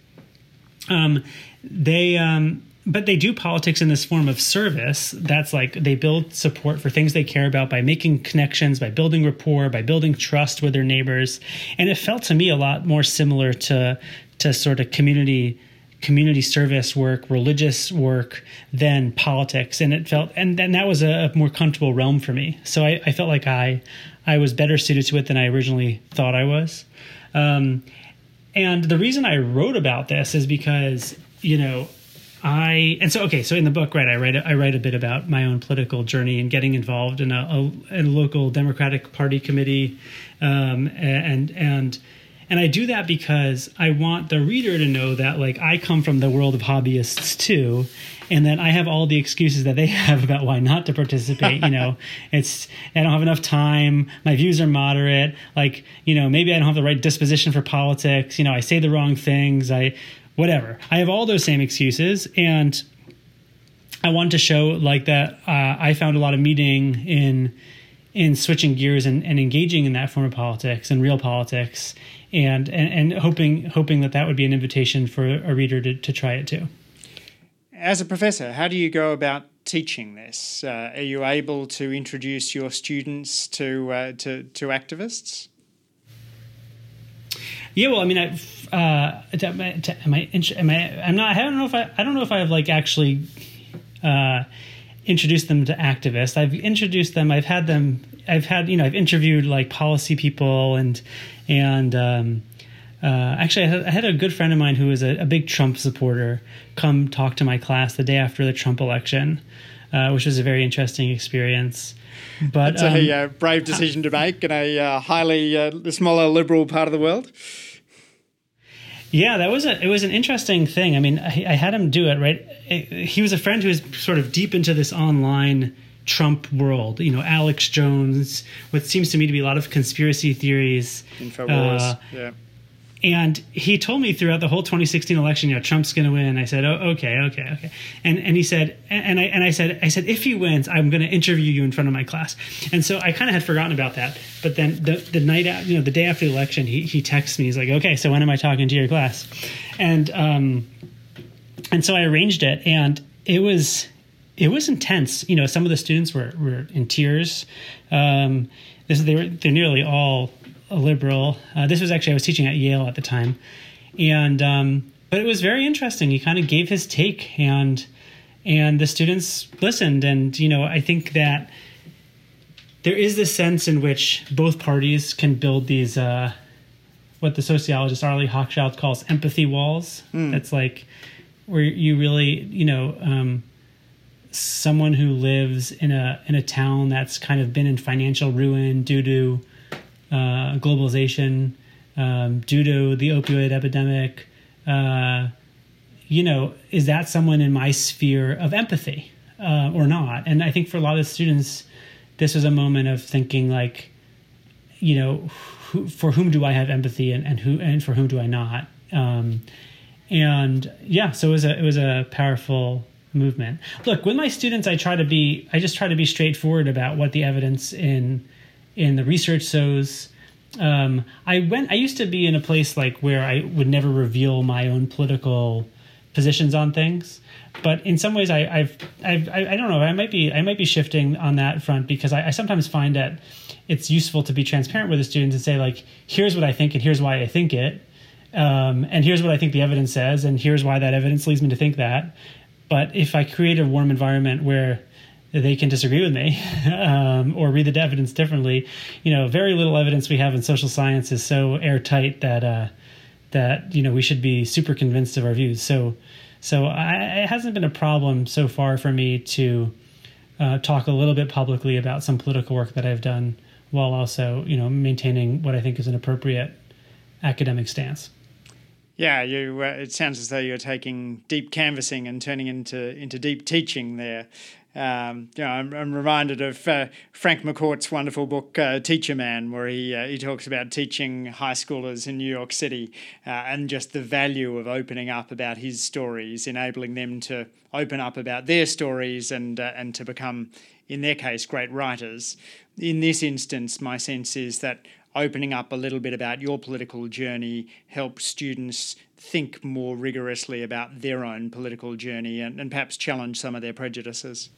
um, they um, but they do politics in this form of service that's like they build support for things they care about by making connections by building rapport by building trust with their neighbors and it felt to me a lot more similar to to sort of community community service work, religious work than politics, and it felt and then that was a, more comfortable realm for me. So I, I, felt like I I was better suited to it than I originally thought I was. Um, and the reason I wrote about this is because you know I and so okay so in the book right I write I write a bit about my own political journey and getting involved in a, a, a local Democratic Party committee um, and and and I do that because I want the reader to know that like I come from the world of hobbyists too, and that I have all the excuses that they have about why not to participate. you know, it's I don't have enough time. My views are moderate. Like you know, maybe I don't have the right disposition for politics. You know, I say the wrong things. I whatever. I have all those same excuses, and I wanted to show like that. Uh, I found a lot of meaning in in switching gears and, and engaging in that form of politics and real politics and, and, and hoping hoping that that would be an invitation for a reader to, to try it too. As a professor, how do you go about teaching this? Uh, are you able to introduce your students to uh, to, to activists? Yeah, well, I mean, I, uh, am I, am I, am I, I'm not, I don't know if I, I don't know if I've like actually, uh, introduced them to activists. I've introduced them. I've had them. I've had you know I've interviewed like policy people and and um, uh, actually, I had, I had, a good friend of mine who was a, a, big Trump supporter come talk to my class the day after the Trump election, uh, which was a very interesting experience. But it's um, a uh, brave decision to make in a uh, highly uh, smaller liberal part of the world. Yeah, that was a it was an interesting thing. I mean, I, I had him do it right. It, he was a friend who was sort of deep into this online Trump world. You know, Alex Jones, what seems to me to be a lot of conspiracy theories. Infowars, uh, yeah. And he told me throughout the whole 2016 election, you know, Trump's going to win. I said, "Oh, okay, okay, okay." And and he said, and I and I said, I said, if he wins, I'm going to interview you in front of my class. And so I kind of had forgotten about that. But then the the night, out, you know, the day after the election, he he texts me. He's like, "Okay, so when am I talking to your class?" And um, and so I arranged it, and it was it was intense. You know, some of the students were, were in tears. Um, this, they were they're nearly all liberal. Uh, this was actually I was teaching at Yale at the time, and um, but it was very interesting. He kind of gave his take, and and the students listened. And you know, I think that there is this sense in which both parties can build these uh, what the sociologist Arlie Hochschild calls empathy walls. Mm. That's like where you really you know. Um, someone who lives in a in a town that's kind of been in financial ruin due to uh, globalization, um, due to the opioid epidemic, uh, you know, is that someone in my sphere of empathy uh, or not? And I think for a lot of students, this was a moment of thinking like, you know, who, for whom do I have empathy and, and who and for whom do I not? Um, and yeah, so it was a it was a powerful movement. Look, with my students, I try to be I just try to be straightforward about what the evidence in in the research shows. Um, I went. I used to be in a place like where I would never reveal my own political positions on things, but in some ways, I, I've, I've I, I don't know. I might be I might be shifting on that front because I, I sometimes find that it's useful to be transparent with the students and say like, here's what I think and here's why I think it. Um, and here's what I think the evidence says, and here's why that evidence leads me to think that. But if I create a warm environment where they can disagree with me um, or read the evidence differently, you know, very little evidence we have in social science is so airtight that uh, that you know we should be super convinced of our views. So, so I, it hasn't been a problem so far for me to uh, talk a little bit publicly about some political work that I've done, while also you know maintaining what I think is an appropriate academic stance. Yeah, you. Uh, it sounds as though you're taking deep canvassing and turning into into deep teaching there. Um, you know, I'm, I'm reminded of uh, Frank McCourt's wonderful book uh, Teacher Man, where he uh, he talks about teaching high schoolers in New York City uh, and just the value of opening up about his stories, enabling them to open up about their stories and uh, and to become, in their case, great writers. In this instance, my sense is that opening up a little bit about your political journey help students think more rigorously about their own political journey and, and perhaps challenge some of their prejudices.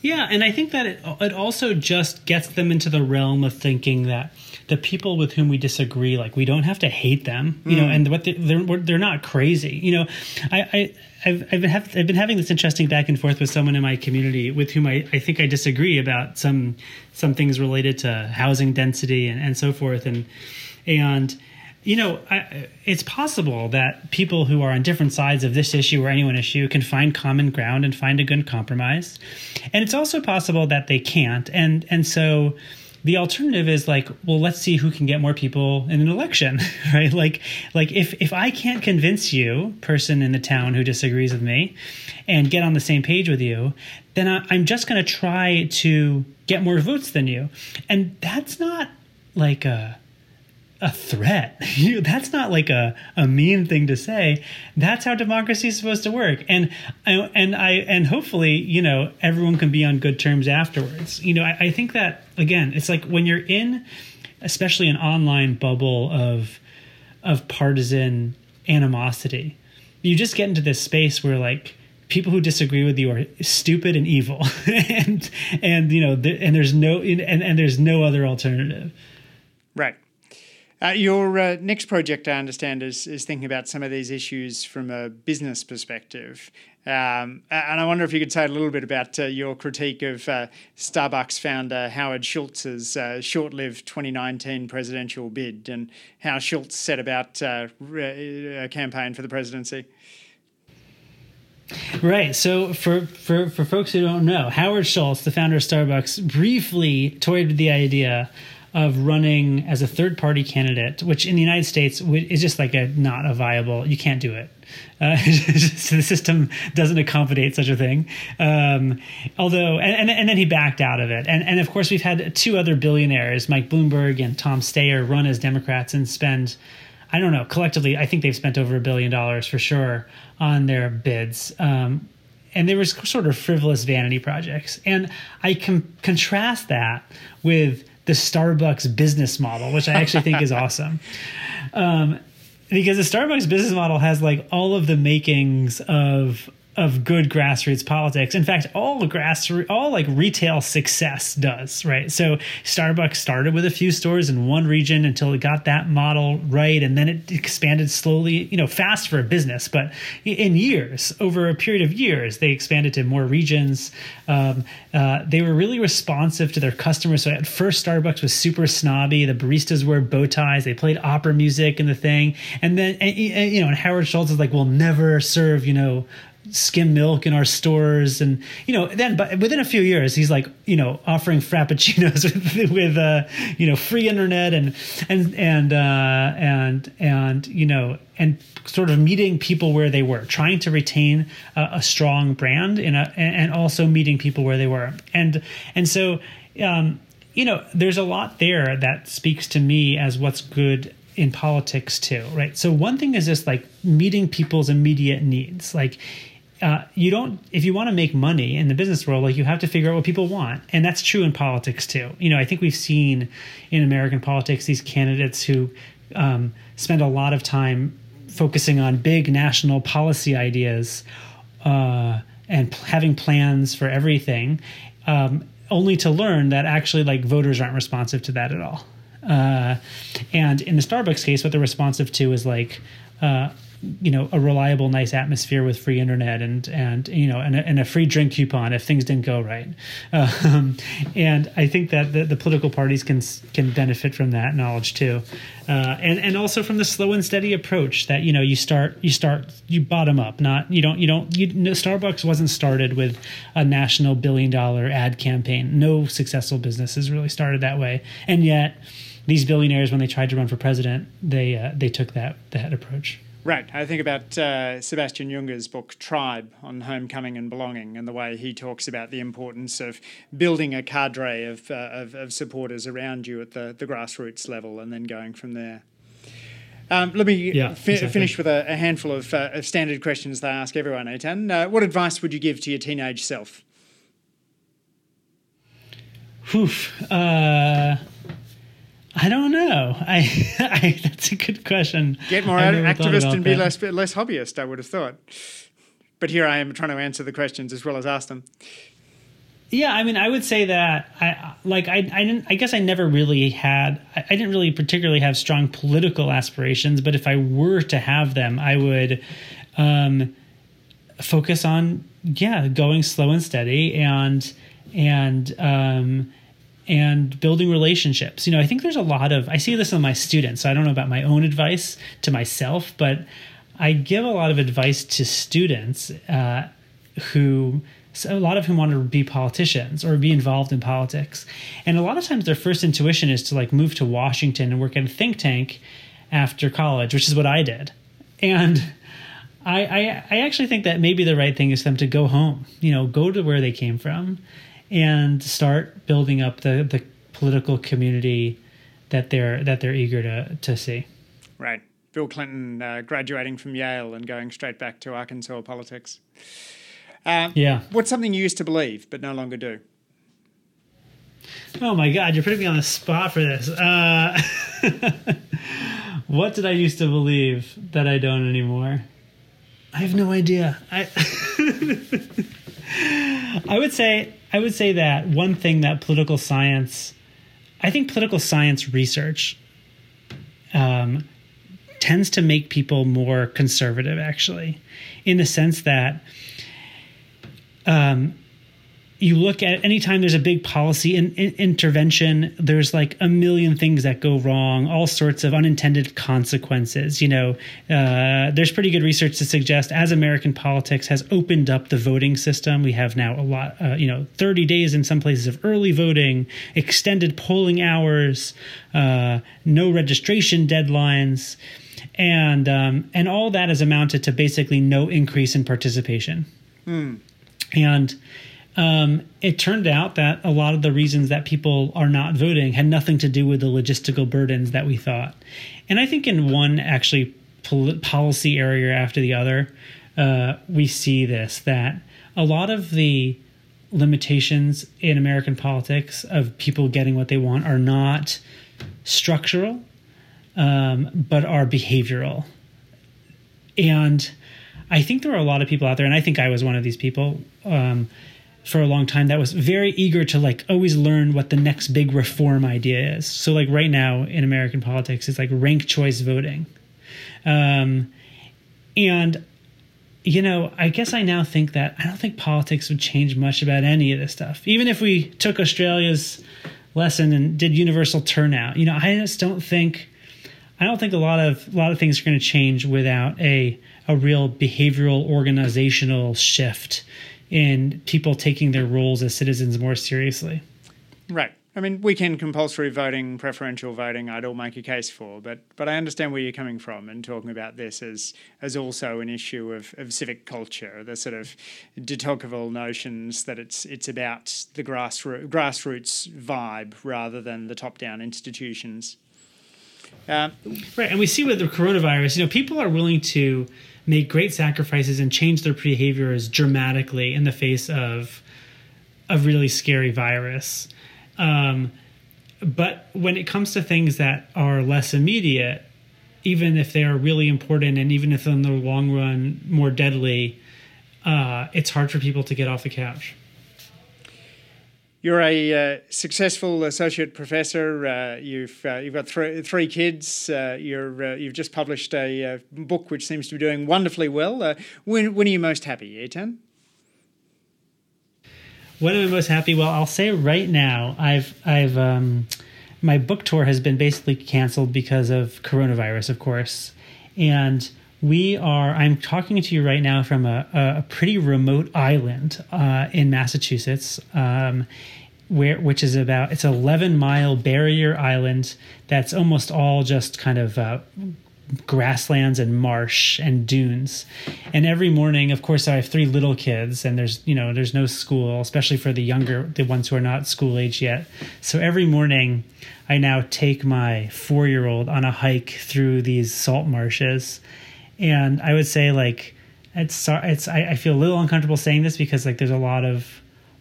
Yeah, and I think that it, it also just gets them into the realm of thinking that the people with whom we disagree, like we don't have to hate them, you mm. know, and what they're, they're, they're not crazy, you know. I, I I've I've been have, I've been having this interesting back and forth with someone in my community with whom I, I think I disagree about some some things related to housing density and, and so forth, and and you know, I, it's possible that people who are on different sides of this issue or any one issue can find common ground and find a good compromise, and it's also possible that they can't, and and so the alternative is like well let's see who can get more people in an election right? Like like if if i can't convince you person in the town who disagrees with me and get on the same page with you then I, i'm just going to try to get more votes than you. And that's not like a a threat. that's not like a, a mean thing to say. That's how democracy is supposed to work. And and I and hopefully, you know, everyone can be on good terms afterwards. You know, I, I think that again, it's like when you're in especially an online bubble of of partisan animosity, you just get into this space where like people who disagree with you are stupid and evil and and you know and there's no and, and there's no other alternative right uh, your uh, next project, I understand, is, is thinking about some of these issues from a business perspective. Um, and I wonder if you could say a little bit about uh, your critique of uh, Starbucks founder Howard Schultz's uh, short lived 2019 presidential bid and how Schultz set about uh, a campaign for the presidency. Right. So for, for, for folks who don't know, Howard Schultz, the founder of Starbucks, briefly toyed with the idea of running as a third party candidate, which in the United States is just like a not a viable. You can't do it. Uh, the system doesn't accommodate such a thing. Um, although, and, and, then he backed out of it. And and of course, we've had two other billionaires, Mike Bloomberg and Tom Steyer, run as Democrats and spend. I don't know. Collectively, I think they've spent over a billion dollars for sure on their bids. Um, and there was sort of frivolous vanity projects. And I can contrast that with the Starbucks business model, which I actually think is awesome. Um, because the Starbucks business model has like all of the makings of of good grassroots politics. In fact, all grassroots, all like retail success does, right? So Starbucks started with a few stores in one region until it got that model right, and then it expanded slowly, you know, fast for a business, but in years, over a period of years, they expanded to more regions. Um, uh, they were really responsive to their customers. So at first, Starbucks was super snobby. The baristas wore bow ties. They played opera music and the thing, and then and, you know, and Howard Schultz is like, "We'll never serve, you know." Skim milk in our stores and you know then but within a few years he's like you know offering frappuccinos with, with uh you know free internet and and and uh and and you know and sort of meeting people where they were trying to retain a, a strong brand in a and also meeting people where they were. And and so um you know there's a lot there that speaks to me as what's good in politics too right? So one thing is just like meeting people's immediate needs. Like uh, you don't if you want to make money in the business world like you have to figure out what people want. And that's true in politics too. You know i think we've seen in american politics these candidates who um, spend a lot of time focusing on big national policy ideas uh, and p- having plans for everything um, only to learn that actually like voters aren't responsive to that at all. Uh, and in the starbucks case what they're responsive to is like uh, you know a reliable nice atmosphere with free internet and and you know and a, and a free drink coupon if things didn't go right. Um, and i think that the, the, political parties can can benefit from that knowledge too. Uh, and and also from the slow and steady approach that you know you start you start you bottom up not you don't you don't you no, starbucks wasn't started with a national billion dollar ad campaign. No successful business has really started that way. And yet these billionaires when they tried to run for president they uh, they took that that approach Right. I think about uh, Sebastian Junger's book Tribe on homecoming and belonging and the way he talks about the importance of building a cadre of, uh, of, of, supporters around you at the, the grassroots level and then going from there. Um, let me yeah, fi- exactly. finish with a, a handful of, uh, of, standard questions they ask everyone, Eitan. Uh, what advice would you give to your teenage self? Whew. I don't know. I, I, that's a good question. Get more activist and be less less hobbyist. I would have thought, but here I am trying to answer the questions as well as ask them. Yeah, I mean, I would say that I like I I didn't I guess I never really had I, I didn't really particularly have strong political aspirations, but if I were to have them, I would um, focus on yeah going slow and steady and and um, and building relationships. You know, I think there's a lot of I see this in my students. So I don't know about my own advice to myself, but I give a lot of advice to students uh, who so a lot of whom want to be politicians or be involved in politics. And a lot of times their first intuition is to like move to Washington and work at a think tank after college, which is what I did. And I, I, I actually think that maybe the right thing is for them to go home, you know, go to where they came from and start building up the, the political community that they're that they're eager to to see. Right. Bill Clinton uh, graduating from Yale and going straight back to Arkansas politics. Um, yeah. What's something you used to believe but no longer do? Oh my God, you're putting me on the spot for this. Uh, what did I used to believe that I don't anymore? I have no idea. I I would say I would say that one thing that political science, I think political science research, um, tends to make people more conservative. Actually, in the sense that um, you look at anytime there's a big policy in, in, intervention there's like a million things that go wrong all sorts of unintended consequences you know uh, there's pretty good research to suggest as american politics has opened up the voting system we have now a lot uh, you know 30 days in some places of early voting extended polling hours uh, no registration deadlines and um, and all that has amounted to basically no increase in participation Hmm. and um, it turned out that a lot of the reasons that people are not voting had nothing to do with the logistical burdens that we thought. And I think in one actually pol- policy area after the other, uh, we see this that a lot of the limitations in American politics of people getting what they want are not structural, um, but are behavioral. And I think there are a lot of people out there, and I think I was one of these people um, for a long time that was very eager to like always learn what the next big reform idea is. So like right now in American politics, it's like rank choice voting, um, and you know, I guess I now think that I don't think politics would change much about any of this stuff. Even if we took Australia's lesson and did universal turnout, you know, I just don't think I don't think a lot of a lot of things are going to change without a a real behavioral organizational shift in people taking their roles as citizens more seriously. Right. I mean, weekend compulsory voting, preferential voting, I'd all make a case for, but but I understand where you're coming from and talking about this as as also an issue of, of civic culture, the sort of de Tocqueville notions that it's it's about the grassroots grassroots vibe rather than the top down institutions. Right, and we see with the coronavirus, you know, people are willing to make great sacrifices and change their behaviors dramatically in the face of a really scary virus. Um, but when it comes to things that are less immediate, even if they are really important and even if in the long run more deadly, uh, it's hard for people to get off the couch. You're a uh, successful associate professor. Uh, you've uh, you've got three three kids. Uh, you're uh, you've just published a uh, book which seems to be doing wonderfully well. when when are you most happy, Eitan? When am I most happy? Well, I'll say right now, I've I've um, my book tour has been basically canceled because of coronavirus, of course, and we are i'm talking to you right now from a, a pretty remote island uh, in massachusetts um, where which is about it's 11 mile barrier island that's almost all just kind of uh, grasslands and marsh and dunes. And every morning of course i have three little kids and there's you know there's no school especially for the younger the ones who are not school age yet. So every morning i now take my four year old on a hike through these salt marshes and I would say like it's it's I, I feel a little uncomfortable saying this because like there's a lot of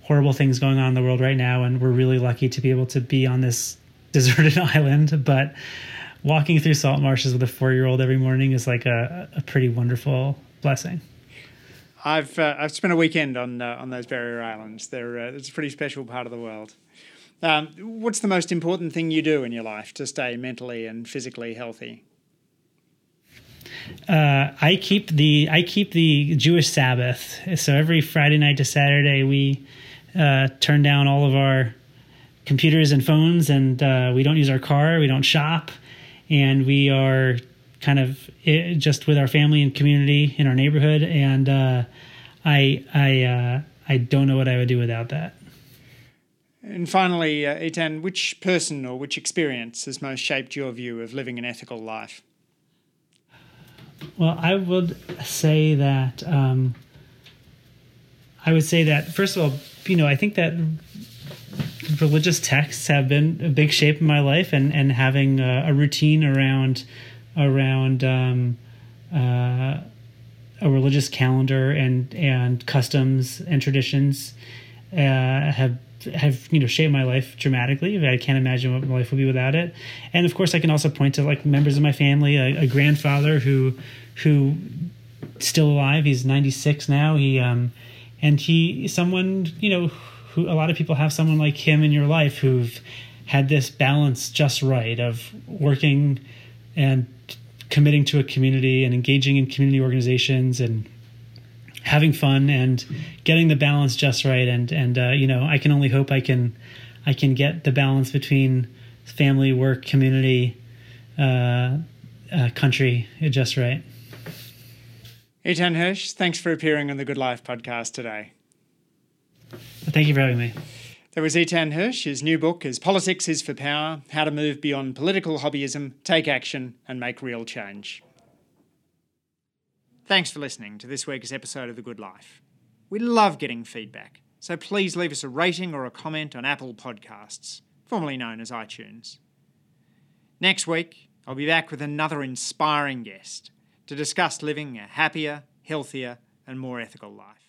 horrible things going on in the world right now, and we're really lucky to be able to be on this deserted island. But walking through salt marshes with a four year old every morning is like a, a pretty wonderful blessing. I've uh, I've spent a weekend on uh, on those barrier islands. They're uh, it's a pretty special part of the world. Um, what's the most important thing you do in your life to stay mentally and physically healthy? Uh, I keep the I keep the Jewish Sabbath. So every Friday night to Saturday, we uh, turn down all of our computers and phones, and uh, we don't use our car. We don't shop, and we are kind of eh, just with our family and community in our neighborhood. And uh, I I uh, I don't know what I would do without that. And finally, uh, Eitan, which person or which experience has most shaped your view of living an ethical life? Well, I would say that um, I would say that first of all, you know, I think that religious texts have been a big shape in my life, and and having a, a routine around around um, uh, a religious calendar and and customs and traditions uh, have have you know shaped my life dramatically. I can't imagine what my life would be without it. And of course, I can also point to like members of my family, a, a grandfather who who still alive. He's ninety six now. He um, and he someone you know who a lot of people have someone like him in your life who've had this balance just right of working and committing to a community and engaging in community organizations and having fun and getting the balance just right and and uh, you know I can only hope I can I can get the balance between family work community uh, uh, country just right Eitan Hersh, thanks for appearing on the Good Life podcast today thank you for having me there was Eitan Hersh. His new book is Politics is for Power How to Move Beyond Political Hobbyism, Take Action, and Make Real Change. Thanks for listening to this week's episode of The Good Life. We love getting feedback, so please leave us a rating or a comment on Apple Podcasts, formerly known as iTunes. Next week, I'll be back with another inspiring guest to discuss living a happier, healthier, and more ethical life.